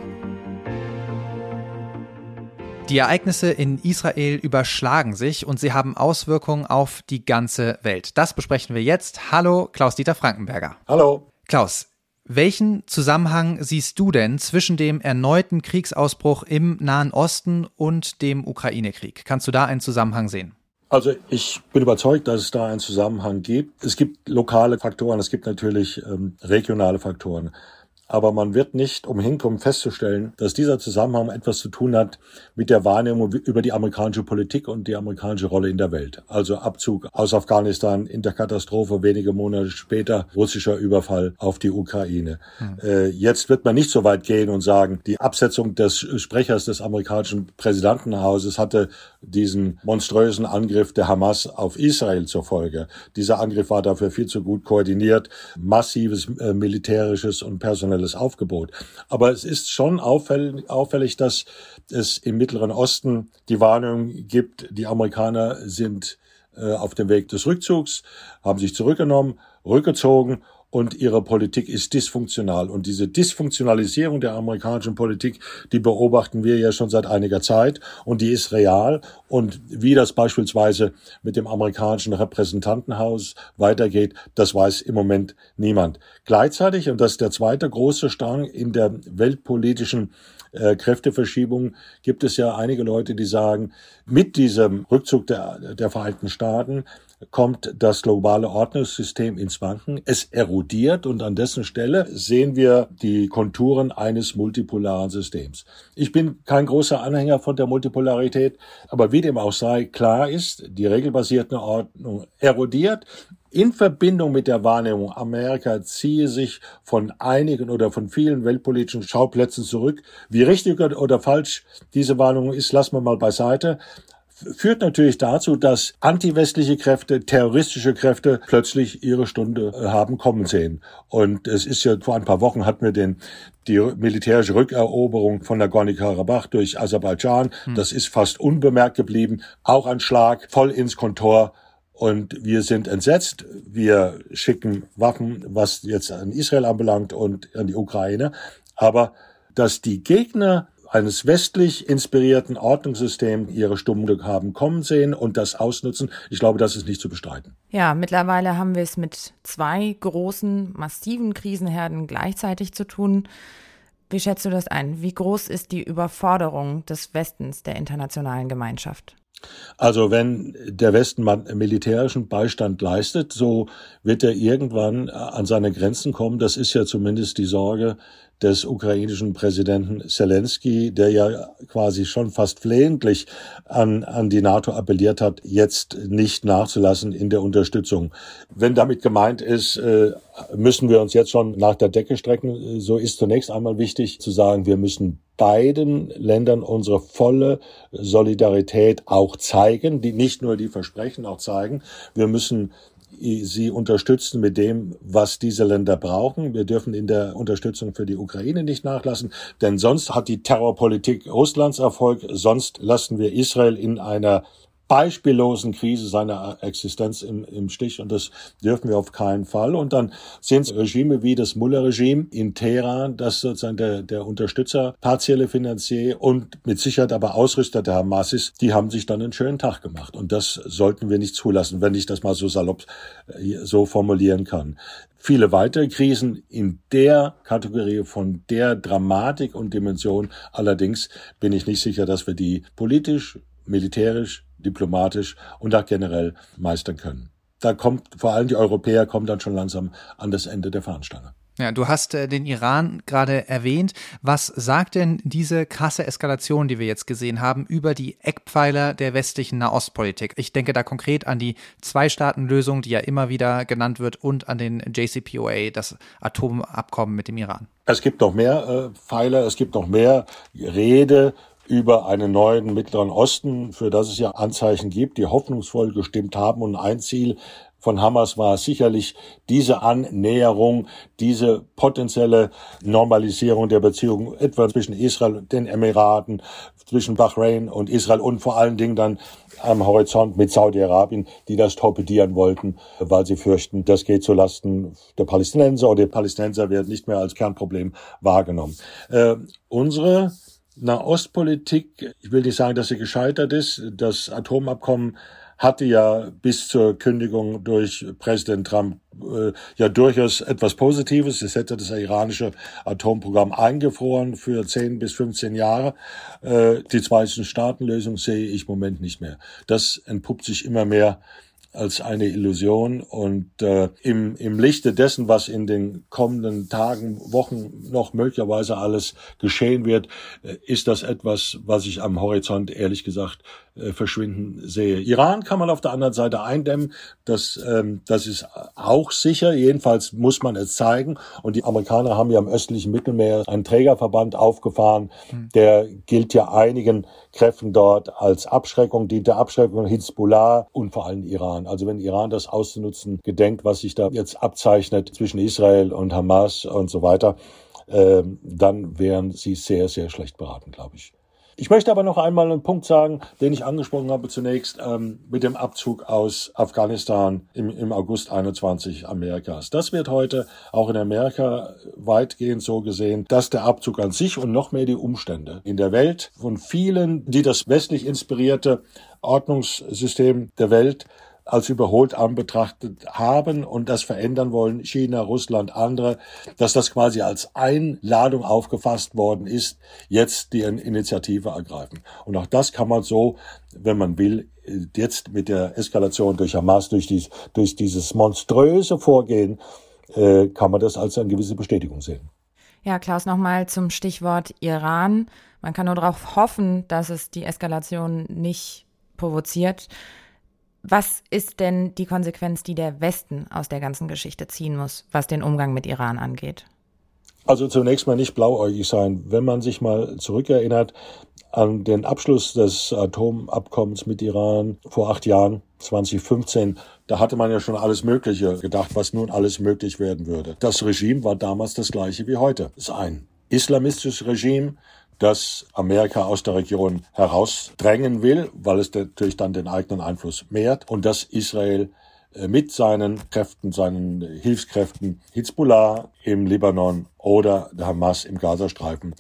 Die Ereignisse in Israel überschlagen sich und sie haben Auswirkungen auf die ganze Welt. Das besprechen wir jetzt. Hallo, Klaus-Dieter Frankenberger. Hallo. Klaus, welchen Zusammenhang siehst du denn zwischen dem erneuten Kriegsausbruch im Nahen Osten und dem Ukraine-Krieg? Kannst du da einen Zusammenhang sehen? Also ich bin überzeugt, dass es da einen Zusammenhang gibt. Es gibt lokale Faktoren, es gibt natürlich ähm, regionale Faktoren. Aber man wird nicht umhin kommen festzustellen, dass dieser Zusammenhang etwas zu tun hat mit der Wahrnehmung über die amerikanische Politik und die amerikanische Rolle in der Welt. Also Abzug aus Afghanistan in der Katastrophe, wenige Monate später russischer Überfall auf die Ukraine. Hm. Äh, jetzt wird man nicht so weit gehen und sagen, die Absetzung des Sprechers des amerikanischen Präsidentenhauses hatte diesen monströsen Angriff der Hamas auf Israel zur Folge. Dieser Angriff war dafür viel zu gut koordiniert, massives äh, militärisches und personelles professionelles Aufgebot. Aber es ist schon auffällig, auffällig, dass es im Mittleren Osten die Warnung gibt, die Amerikaner sind äh, auf dem Weg des Rückzugs, haben sich zurückgenommen, rückgezogen und ihre Politik ist dysfunktional. Und diese Dysfunktionalisierung der amerikanischen Politik, die beobachten wir ja schon seit einiger Zeit und die ist real. Und wie das beispielsweise mit dem amerikanischen Repräsentantenhaus weitergeht, das weiß im Moment niemand. Gleichzeitig, und das ist der zweite große Strang in der weltpolitischen äh, Kräfteverschiebung gibt es ja einige Leute, die sagen, mit diesem Rückzug der, der Vereinigten Staaten kommt das globale Ordnungssystem ins Wanken. Es erodiert und an dessen Stelle sehen wir die Konturen eines multipolaren Systems. Ich bin kein großer Anhänger von der Multipolarität, aber wie dem auch sei, klar ist, die regelbasierte Ordnung erodiert in Verbindung mit der Wahrnehmung, Amerika ziehe sich von einigen oder von vielen weltpolitischen Schauplätzen zurück. Wie richtig oder falsch diese Wahrnehmung ist, lassen wir mal beiseite führt natürlich dazu, dass antiwestliche Kräfte, terroristische Kräfte plötzlich ihre Stunde äh, haben kommen sehen. Und es ist ja vor ein paar Wochen hatten wir den die militärische Rückeroberung von Nagorno-Karabach durch Aserbaidschan. Hm. Das ist fast unbemerkt geblieben. Auch ein Schlag voll ins Kontor. Und wir sind entsetzt. Wir schicken Waffen, was jetzt an Israel anbelangt und an die Ukraine. Aber dass die Gegner eines westlich inspirierten Ordnungssystems ihre Stunde haben kommen sehen und das ausnutzen. Ich glaube, das ist nicht zu bestreiten. Ja, mittlerweile haben wir es mit zwei großen, massiven Krisenherden gleichzeitig zu tun. Wie schätzt du das ein? Wie groß ist die Überforderung des Westens der internationalen Gemeinschaft? Also wenn der Westen militärischen Beistand leistet, so wird er irgendwann an seine Grenzen kommen. Das ist ja zumindest die Sorge des ukrainischen Präsidenten Zelensky, der ja quasi schon fast flehentlich an, an die NATO appelliert hat, jetzt nicht nachzulassen in der Unterstützung. Wenn damit gemeint ist, äh, müssen wir uns jetzt schon nach der Decke strecken, so ist zunächst einmal wichtig zu sagen, wir müssen beiden Ländern unsere volle Solidarität auch zeigen, die nicht nur die Versprechen auch zeigen. Wir müssen sie unterstützen mit dem, was diese Länder brauchen. Wir dürfen in der Unterstützung für die Ukraine nicht nachlassen, denn sonst hat die Terrorpolitik Russlands Erfolg, sonst lassen wir Israel in einer beispiellosen Krise seiner Existenz im, im Stich und das dürfen wir auf keinen Fall. Und dann sind es Regime wie das Mullah-Regime in Teheran, das sozusagen der, der Unterstützer, partielle Finanzier und mit Sicherheit aber Ausrüster der Hamas ist, die haben sich dann einen schönen Tag gemacht. Und das sollten wir nicht zulassen, wenn ich das mal so salopp äh, so formulieren kann. Viele weitere Krisen in der Kategorie von der Dramatik und Dimension. Allerdings bin ich nicht sicher, dass wir die politisch, militärisch, diplomatisch und auch generell meistern können. Da kommt vor allem die Europäer kommen dann schon langsam an das Ende der Fahnenstange. Ja, du hast äh, den Iran gerade erwähnt. Was sagt denn diese krasse Eskalation, die wir jetzt gesehen haben, über die Eckpfeiler der westlichen Nahostpolitik? Ich denke da konkret an die Zwei-Staaten-Lösung, die ja immer wieder genannt wird, und an den JCPOA, das Atomabkommen mit dem Iran. Es gibt noch mehr äh, Pfeiler, es gibt noch mehr Rede über einen neuen Mittleren Osten, für das es ja Anzeichen gibt, die hoffnungsvoll gestimmt haben. Und ein Ziel von Hamas war sicherlich diese Annäherung, diese potenzielle Normalisierung der Beziehungen etwa zwischen Israel und den Emiraten, zwischen Bahrain und Israel und vor allen Dingen dann am Horizont mit Saudi-Arabien, die das torpedieren wollten, weil sie fürchten, das geht zulasten der Palästinenser oder die Palästinenser werden nicht mehr als Kernproblem wahrgenommen. Äh, unsere Nahostpolitik, ich will nicht sagen, dass sie gescheitert ist. Das Atomabkommen hatte ja bis zur Kündigung durch Präsident Trump äh, ja durchaus etwas Positives. Es hätte das iranische Atomprogramm eingefroren für 10 bis 15 Jahre. Äh, die Zwei-Staaten-Lösung sehe ich im Moment nicht mehr. Das entpuppt sich immer mehr als eine Illusion. Und äh, im, im Lichte dessen, was in den kommenden Tagen, Wochen noch möglicherweise alles geschehen wird, äh, ist das etwas, was ich am Horizont ehrlich gesagt äh, verschwinden sehe. Iran kann man auf der anderen Seite eindämmen. Das, ähm, das ist auch sicher. Jedenfalls muss man es zeigen. Und die Amerikaner haben ja im östlichen Mittelmeer einen Trägerverband aufgefahren. Mhm. Der gilt ja einigen Kräften dort als Abschreckung, dient der Abschreckung Hezbollah und vor allem Iran. Also wenn Iran das auszunutzen gedenkt, was sich da jetzt abzeichnet zwischen Israel und Hamas und so weiter, äh, dann wären sie sehr, sehr schlecht beraten, glaube ich. Ich möchte aber noch einmal einen Punkt sagen, den ich angesprochen habe zunächst ähm, mit dem Abzug aus Afghanistan im, im August 21 Amerikas. Das wird heute auch in Amerika weitgehend so gesehen, dass der Abzug an sich und noch mehr die Umstände in der Welt von vielen, die das westlich inspirierte Ordnungssystem der Welt als überholt anbetrachtet haben und das verändern wollen, China, Russland, andere, dass das quasi als Einladung aufgefasst worden ist, jetzt die Initiative ergreifen. Und auch das kann man so, wenn man will, jetzt mit der Eskalation durch Hamas, durch, dies, durch dieses monströse Vorgehen, äh, kann man das als eine gewisse Bestätigung sehen. Ja, Klaus, nochmal zum Stichwort Iran. Man kann nur darauf hoffen, dass es die Eskalation nicht provoziert. Was ist denn die Konsequenz, die der Westen aus der ganzen Geschichte ziehen muss, was den Umgang mit Iran angeht? Also zunächst mal nicht blauäugig sein. Wenn man sich mal zurückerinnert an den Abschluss des Atomabkommens mit Iran vor acht Jahren, 2015, da hatte man ja schon alles Mögliche gedacht, was nun alles möglich werden würde. Das Regime war damals das gleiche wie heute. Es ist ein islamistisches Regime, das Amerika aus der Region herausdrängen will, weil es natürlich dann den eigenen Einfluss mehrt und dass Israel äh, mit seinen Kräften, seinen Hilfskräften, Hezbollah im Libanon oder der Hamas im Gazastreifen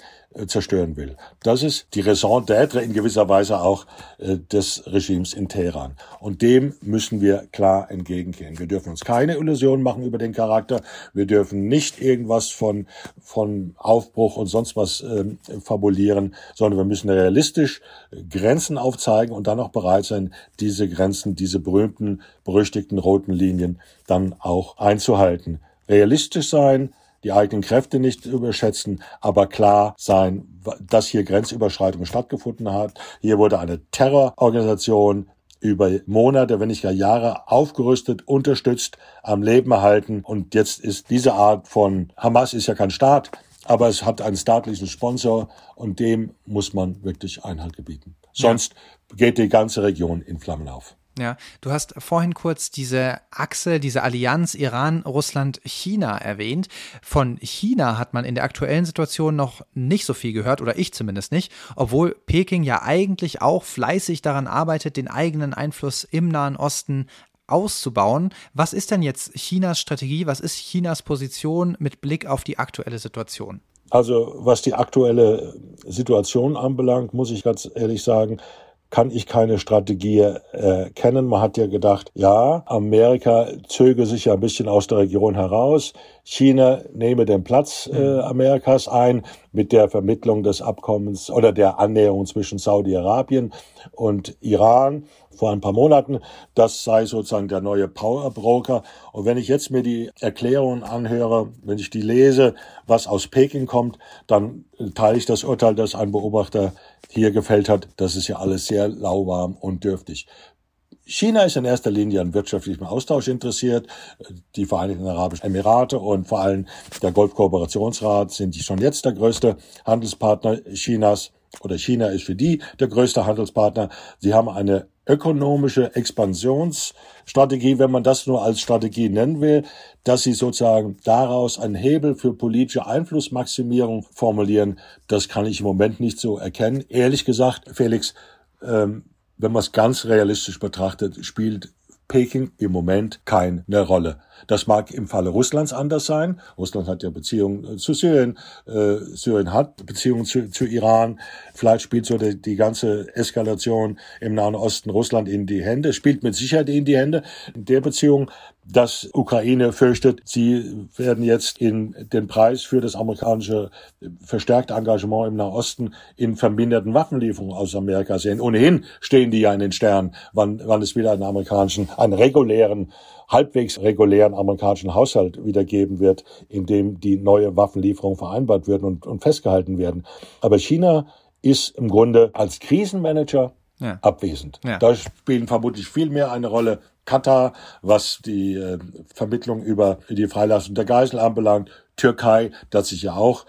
zerstören will. Das ist die Raison d'être in gewisser Weise auch äh, des Regimes in Teheran. Und dem müssen wir klar entgegengehen. Wir dürfen uns keine Illusionen machen über den Charakter. Wir dürfen nicht irgendwas von, von Aufbruch und sonst was äh, fabulieren, sondern wir müssen realistisch Grenzen aufzeigen und dann auch bereit sein, diese Grenzen, diese berühmten, berüchtigten roten Linien dann auch einzuhalten. Realistisch sein, die eigenen Kräfte nicht überschätzen, aber klar sein, dass hier Grenzüberschreitung stattgefunden hat. Hier wurde eine Terrororganisation über Monate, wenn nicht gar Jahre aufgerüstet, unterstützt, am Leben erhalten. Und jetzt ist diese Art von Hamas ist ja kein Staat, aber es hat einen staatlichen Sponsor und dem muss man wirklich Einhalt gebieten. Sonst geht die ganze Region in Flammen auf. Ja, du hast vorhin kurz diese Achse, diese Allianz Iran, Russland, China erwähnt. Von China hat man in der aktuellen Situation noch nicht so viel gehört, oder ich zumindest nicht, obwohl Peking ja eigentlich auch fleißig daran arbeitet, den eigenen Einfluss im Nahen Osten auszubauen. Was ist denn jetzt Chinas Strategie? Was ist Chinas Position mit Blick auf die aktuelle Situation? Also was die aktuelle Situation anbelangt, muss ich ganz ehrlich sagen, kann ich keine Strategie äh, kennen. Man hat ja gedacht, ja, Amerika zöge sich ja ein bisschen aus der Region heraus. China nehme den Platz äh, mhm. Amerikas ein mit der Vermittlung des Abkommens oder der Annäherung zwischen Saudi-Arabien und Iran. vor ein paar Monaten, das sei sozusagen der neue Power Broker. Und wenn ich jetzt mir die Erklärungen anhöre, wenn ich die lese, was aus Peking kommt, dann teile ich das Urteil, das ein Beobachter hier gefällt hat. Das ist ja alles sehr lauwarm und dürftig. China ist in erster Linie an wirtschaftlichem Austausch interessiert. Die Vereinigten Arabischen Emirate und vor allem der Golfkooperationsrat sind schon jetzt der größte Handelspartner Chinas oder China ist für die der größte Handelspartner. Sie haben eine ökonomische Expansionsstrategie, wenn man das nur als Strategie nennen will, dass sie sozusagen daraus einen Hebel für politische Einflussmaximierung formulieren. Das kann ich im Moment nicht so erkennen. Ehrlich gesagt, Felix, ähm, wenn man es ganz realistisch betrachtet, spielt Peking im Moment keine Rolle. Das mag im Falle Russlands anders sein. Russland hat ja Beziehungen äh, zu Syrien. Äh, Syrien hat Beziehungen zu, zu Iran. Vielleicht spielt so die, die, ganze Eskalation im Nahen Osten Russland in die Hände, spielt mit Sicherheit in die Hände. In der Beziehung, dass Ukraine fürchtet, sie werden jetzt in den Preis für das amerikanische verstärkte Engagement im Nahen Osten in verminderten Waffenlieferungen aus Amerika sehen. Ohnehin stehen die ja in den Sternen, wann, wann es wieder einen amerikanischen, einen regulären halbwegs regulären amerikanischen Haushalt wiedergeben wird, in dem die neue Waffenlieferungen vereinbart werden und, und festgehalten werden. Aber China ist im Grunde als Krisenmanager ja. abwesend. Ja. Da spielen vermutlich viel mehr eine Rolle Katar, was die äh, Vermittlung über die Freilassung der Geisel anbelangt, Türkei, das sich ja auch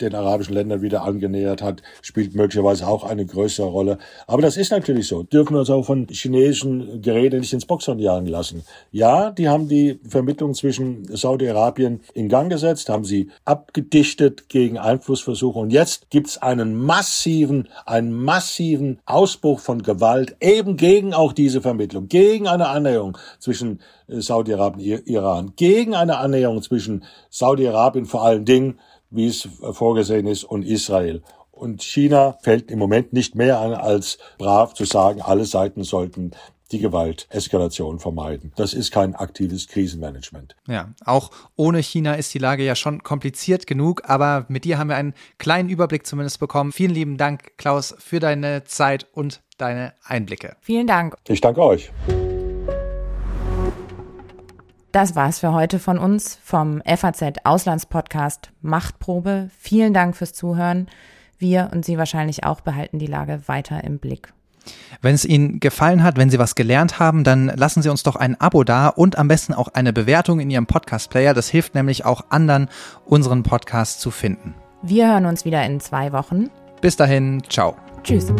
den arabischen Ländern wieder angenähert hat, spielt möglicherweise auch eine größere Rolle. Aber das ist natürlich so. Dürfen wir uns auch von chinesischen Geräten nicht ins Boxhorn jagen lassen. Ja, die haben die Vermittlung zwischen Saudi-Arabien in Gang gesetzt, haben sie abgedichtet gegen Einflussversuche. Und jetzt gibt's einen massiven, einen massiven Ausbruch von Gewalt eben gegen auch diese Vermittlung, gegen eine Annäherung zwischen Saudi-Arabien, Iran, gegen eine Annäherung zwischen Saudi-Arabien vor allen Dingen, wie es vorgesehen ist, und Israel. Und China fällt im Moment nicht mehr an, als brav zu sagen, alle Seiten sollten die Gewalteskalation vermeiden. Das ist kein aktives Krisenmanagement. Ja, auch ohne China ist die Lage ja schon kompliziert genug, aber mit dir haben wir einen kleinen Überblick zumindest bekommen. Vielen lieben Dank, Klaus, für deine Zeit und deine Einblicke. Vielen Dank. Ich danke euch. Das war's für heute von uns vom FAZ Auslandspodcast Machtprobe. Vielen Dank fürs Zuhören. Wir und Sie wahrscheinlich auch behalten die Lage weiter im Blick. Wenn es Ihnen gefallen hat, wenn Sie was gelernt haben, dann lassen Sie uns doch ein Abo da und am besten auch eine Bewertung in Ihrem Podcast-Player. Das hilft nämlich auch anderen, unseren Podcast zu finden. Wir hören uns wieder in zwei Wochen. Bis dahin, ciao. Tschüss.